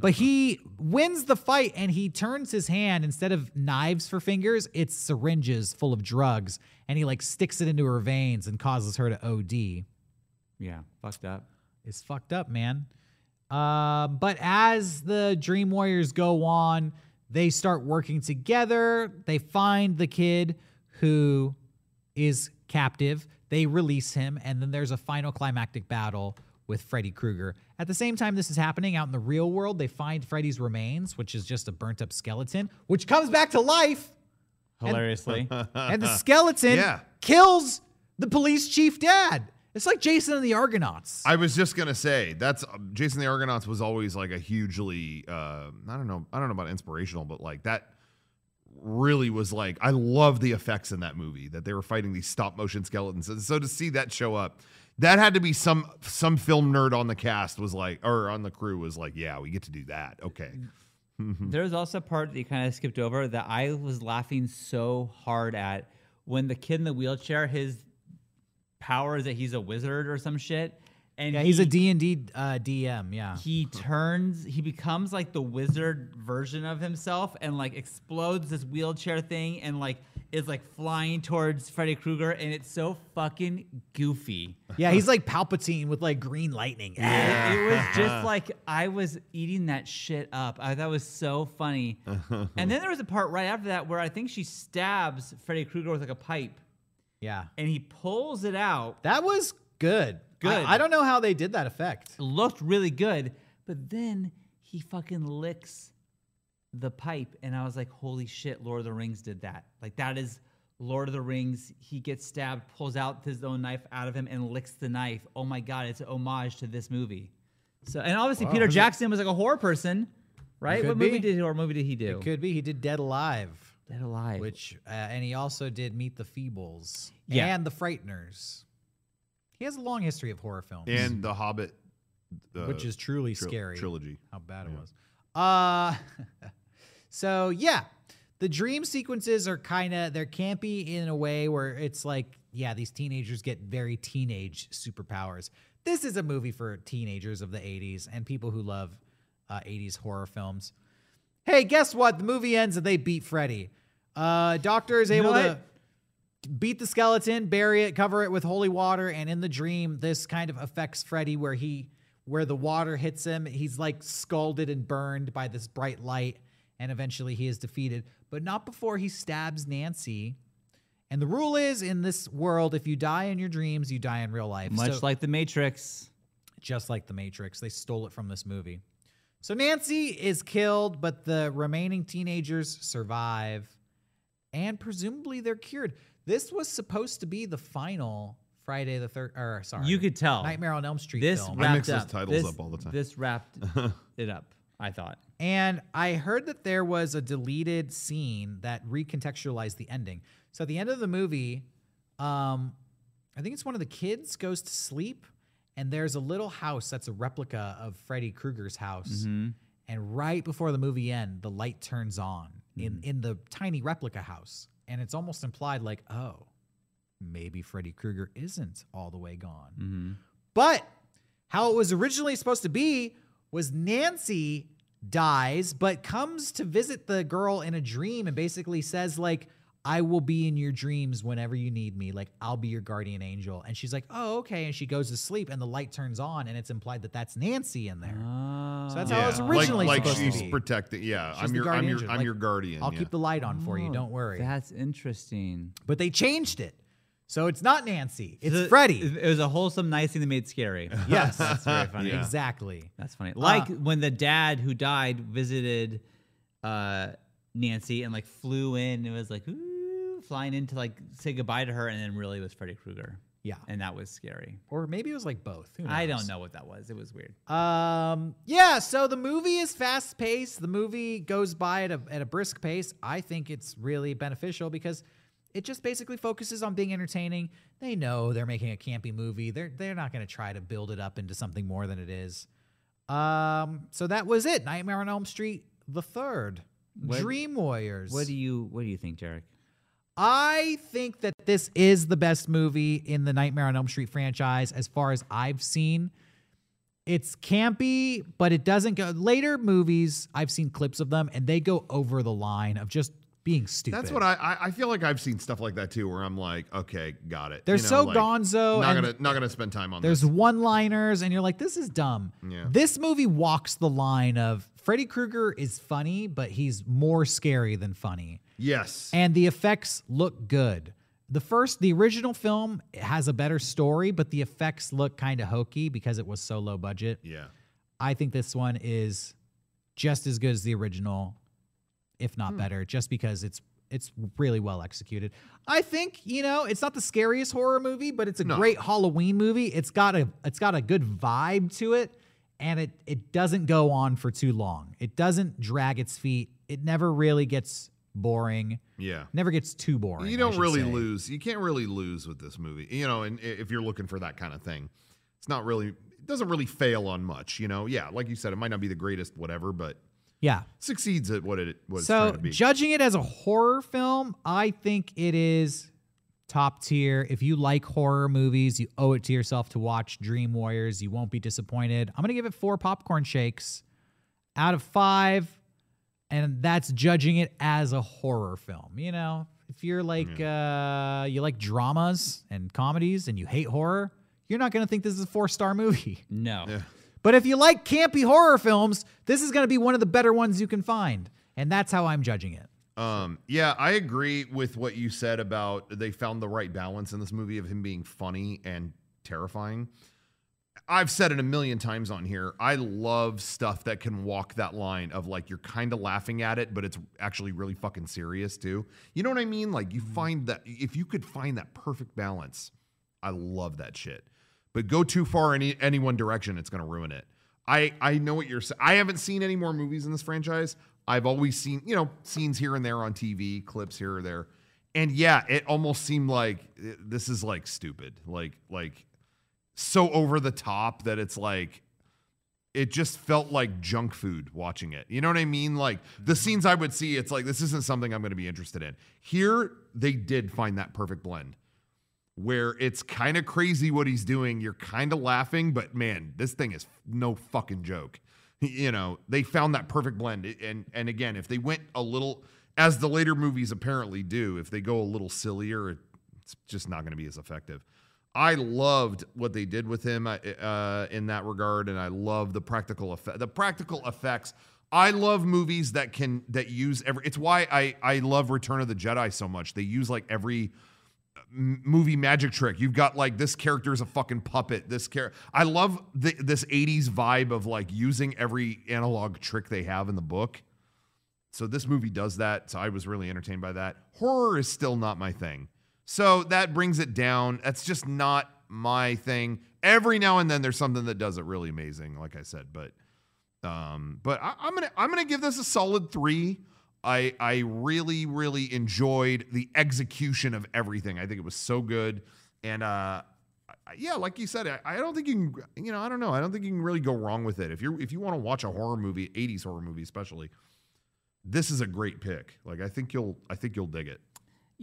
But he wins the fight and he turns his hand instead of knives for fingers, it's syringes full of drugs and he like sticks it into her veins and causes her to OD. Yeah, fucked up. is fucked up, man. Um, but as the Dream Warriors go on, they start working together. They find the kid who is captive. They release him, and then there's a final climactic battle with Freddy Krueger. At the same time, this is happening out in the real world. They find Freddy's remains, which is just a burnt up skeleton, which comes back to life Hilariously. and the skeleton Yeah. kills kills the police chief dad. It's like Jason and the Argonauts. I was just gonna say that's Jason and the Argonauts was always like a hugely uh, I don't know I don't know about inspirational, but like that really was like I love the effects in that movie that they were fighting these stop motion skeletons. And so to see that show up, that had to be some some film nerd on the cast was like or on the crew was like, yeah, we get to do that. Okay. There was also a part that you kind of skipped over that I was laughing so hard at when the kid in the wheelchair, his power is that he's a wizard or some shit. And yeah, he's he- a D&D uh, DM, yeah. he turns he becomes like the wizard version of himself and like explodes this wheelchair thing and like is like flying towards Freddy Krueger and it's so fucking goofy. Yeah, he's like Palpatine with like green lightning. It, it was just like I was eating that shit up. I thought it was so funny. and then there was a part right after that where I think she stabs Freddy Krueger with like a pipe Yeah. and he pulls it out. That was good. Good. I, I don't know how they did that effect. looked really good, but then he fucking licks the pipe, and I was like, "Holy shit!" Lord of the Rings did that. Like that is Lord of the Rings. He gets stabbed, pulls out his own knife out of him, and licks the knife. Oh my god! It's an homage to this movie. So, and obviously Peter Jackson was like a horror person, right? Could What movie be. did horror movie did he do? It could be. He did Dead Alive, Dead Alive. which, uh, and he also did Meet the Feebles Yeah. and The Frighteners. He has a long history of horror films, And the Hobbit uh, which is truly tril- scary. trilogy. How bad it was. Uh, so yeah, the dream sequences are kind of they're campy in a way where it's like, yeah, these teenagers get very teenage superpowers. This is a movie for teenagers of the '80s and people who love uh, '80s horror films. Hey, guess what? The movie ends and they beat Freddy. Uh, Doctor is You know able to what? Beat the skeleton, bury it, cover it with holy water, and in the dream, this kind of affects Freddy where he where the water hits him, he's like scalded and burned by this bright light, and eventually he is defeated, but not before he stabs Nancy. And the rule is in this world, if you die in your dreams, you die in real life. Much So- like The Matrix. just like the Matrix. They stole it from this movie. So Nancy is killed, but the remaining teenagers survive, and presumably they're cured. This was supposed to be the final Friday the third, or sorry, You could tell. Nightmare on Elm Street This film. I wrapped mix those up. titles this, up all the time. This wrapped it up. I thought. And I heard that there was a deleted scene that recontextualized the ending. So at the end of the movie, um, I think it's one of the kids goes to sleep, and there's a little house that's a replica of Freddy Krueger's house. And right before the movie end, the light turns on in in the tiny replica house, and it's almost implied like, oh, maybe Freddy Krueger isn't all the way gone. Mm-hmm. But how it was originally supposed to be was Nancy dies, but comes to visit the girl in a dream and basically says, like, I will be in your dreams whenever you need me. Like, I'll be your guardian angel. And she's like, oh, okay. And she goes to sleep, and the light turns on, and it's implied that that's Nancy in there. so that's how it was originally like, like supposed she's to be. protecting. Yeah, She's I'm your, I'm guardian your. I'm Like, your guardian. I'll yeah. keep the light on for you. Oh, Don't worry. That's interesting. But they changed it. So it's not Nancy, it's The- Freddy. It was a wholesome, nice thing that made scary. Yes. That's very funny. Yeah. Exactly. That's funny. Like Uh, when the dad who died visited uh, Nancy and like flew in and was like ooh, flying in to like say goodbye to her, and then really was Freddy Krueger. Yeah. and that was scary. Or maybe it was like both. I don't know what that was. It was weird. Um, yeah, so the movie is fast paced. The movie goes by at a, at a brisk pace. I think it's really beneficial because it just basically focuses on being entertaining. They know they're making a campy movie. They're they're not going to try to build it up into something more than it is. Um, so that was it. Nightmare on Elm Street, the third. What- Dream Warriors. What do you What do you think, Derek? I think that this is the best movie in the Nightmare on Elm Street franchise as far as I've seen. It's campy, but it doesn't go. Later movies, I've seen clips of them and they go over the line of just being stupid. That's what I, I feel like I've seen stuff like that too, where I'm like, okay, got it. They're You know, so like, gonzo Not gonna not gonna spend time on There's this. one-liners, and you're like, this is dumb. Yeah. This movie walks the line of Freddy Krueger is funny, but he's more scary than funny. Yes. and the effects look good. The first, the original film has a better story, but the effects look kind of hokey because it was so low budget. yeah. I think this one is just as good as the original, if Hmm. not better, just because it's it's really well executed. I think you know it's not the scariest horror movie, but it's a No. great Halloween movie. It's got a it's got a good vibe to it, and it it doesn't go on for too long. It doesn't drag its feet. It never really gets boring. Yeah. Never gets too boring. You don't really say. lose. You can't really lose with this movie. You know, and if you're looking for that kind of thing, it's not really. It doesn't really fail on much. You know. Yeah, like you said, it might not be the greatest, whatever, but Yeah. succeeds at what it was So to be. judging it as a horror film, I think it is top tier. If you like horror movies, you owe it to yourself to watch Dream Warriors. You won't be disappointed. I'm gonna give it four popcorn shakes out of five, and that's judging it as a horror film. You know, if you're like uh, you like dramas and comedies and you hate horror, you're not gonna think this is a four star movie. No. Yeah. But if you like campy horror films, this is going to be one of the better ones you can find. And that's how I'm judging it. Um, yeah, I agree with what you said about they found the right balance in this movie of him being funny and terrifying. I've said it a million times on here. I love stuff that can walk that line of like you're kind of laughing at it, but it's actually really fucking serious too. You know what I mean? Like you find that if you could find that perfect balance, I love that shit. But go too far any any one direction, it's gonna ruin it. I I know what you're saying. I haven't seen any more movies in this franchise. I've always seen you know scenes here and there on TV, clips here or there, and yeah, it almost seemed like eh, this is like stupid, like like so over the top that it's like it just felt like junk food watching it. You know what I mean? Like the mm-hmm. scenes I would see, it's like this isn't something I'm going to be interested in. Here, they did find that perfect blend where it's kind of crazy what he's doing. You're kind of laughing, but man, this thing is no fucking joke. You know, they found that perfect blend. And and again, if they went a little as the later movies apparently do, if they go a little sillier, it's just not going to be as effective. I loved what they did with him uh, uh, in that regard, and I love the practical effect. The practical effects. I love movies that can that use every. It's why I I love Return of the Jedi so much. They use like every movie magic trick. You've got like this character is a fucking puppet. This character. I love the, this '80s vibe of like using every analog trick they have in the book. So this movie does that. So I was really entertained by that. Horror is still not my thing. So that brings it down. That's just not my thing. Every now and then there's something that does it really amazing, like I said. But um, but I, I'm gonna I'm gonna give this a solid three. I I really really enjoyed the execution of everything. I think it was so good, and uh, yeah, like you said, I, I don't think you can. You know, I don't know. I don't think you can really go wrong with it. If you're if you want to watch a horror movie, 80s horror movie especially, this is a great pick. Like I think you'll I think you'll dig it.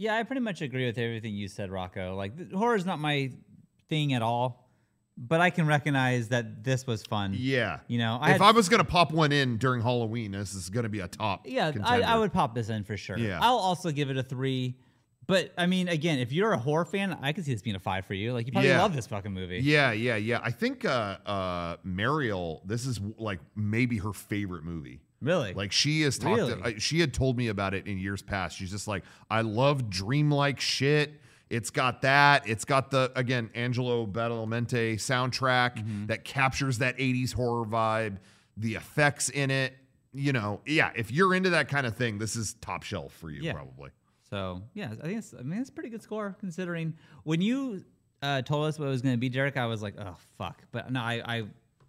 Yeah, I pretty much agree with everything you said, Rocco. Like horror is not my thing at all, but I can recognize that this was fun. Yeah. You know, I if had- I was gonna pop one in during Halloween, this is gonna be a top. Yeah, I. I would pop this in for sure. Yeah. I'll also give it a three. But I mean, again, if you're a horror fan, I could see this being a five for you. Like you probably Yeah. love this fucking movie. Yeah, yeah, yeah. I think uh uh Mariel, this is like maybe her favorite movie. Really? Like she has talked. Really? uh, she had told me about it in years past. She's just like, I love dreamlike shit. It's got that. It's got the again Angelo Badalamenti soundtrack Mm-hmm. that captures that '80s horror vibe. The effects in it. You know, yeah. If you're into that kind of thing, this is top shelf for you, Yeah. probably. So yeah, I think it's, I mean it's a pretty good score considering when you uh, told us what it was going to be, Derek. I was like, oh fuck, but no, I I,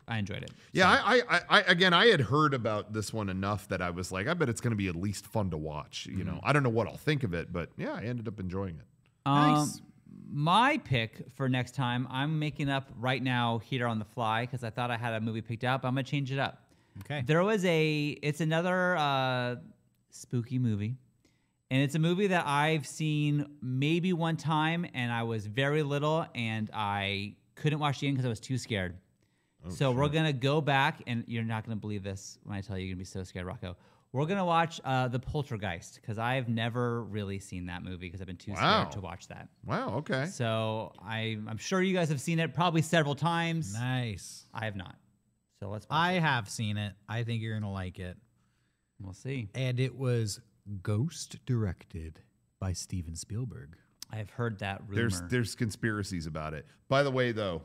I enjoyed it. Yeah, I, I, I, I, again, I had heard about this one enough that I was like, I bet it's going to be at least fun to watch. You Mm-hmm. know, I don't know what I'll think of it, but yeah, I ended up enjoying it. Nice. Um, my pick for next time, I'm making up right now here on the fly because I thought I had a movie picked out, but I'm gonna change it up. Okay. There was a, it's another uh, spooky movie, and it's a movie that I've seen maybe one time, and I was very little, and I couldn't watch the end because I was too scared. Oh, so we're gonna go back, and you're not gonna believe this when I tell you, you're gonna be so scared, Rocco. we're gonna watch uh, the Poltergeist because I've never really seen that movie because I've been too Wow. scared to watch that. Wow. Okay. So I, I'm sure you guys have seen it probably several times. Nice. I have not. So let's. Watch I have seen it. I think you're gonna like it. it. We'll see. And it was ghost directed by Steven Spielberg. I have heard that rumor. There's there's conspiracies about it. By the way, though,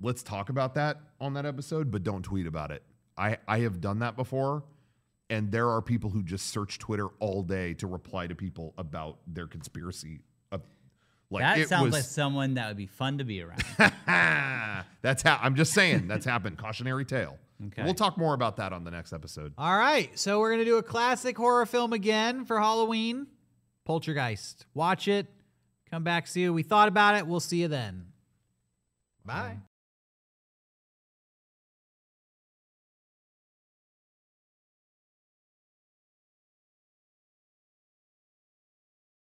let's talk about that on that episode, but don't tweet about it. I I have done that before, and there are people who just search Twitter all day to reply to people about their conspiracy. Like that it sounds was, like someone that would be fun to be around. that's how I'm just saying that's happened. Cautionary tale. Okay. We'll talk more about that on the next episode. All right, so we're gonna do a classic horror film again for Halloween. Poltergeist. Watch it. Come back, see what we thought about it. We'll see you then. Bye.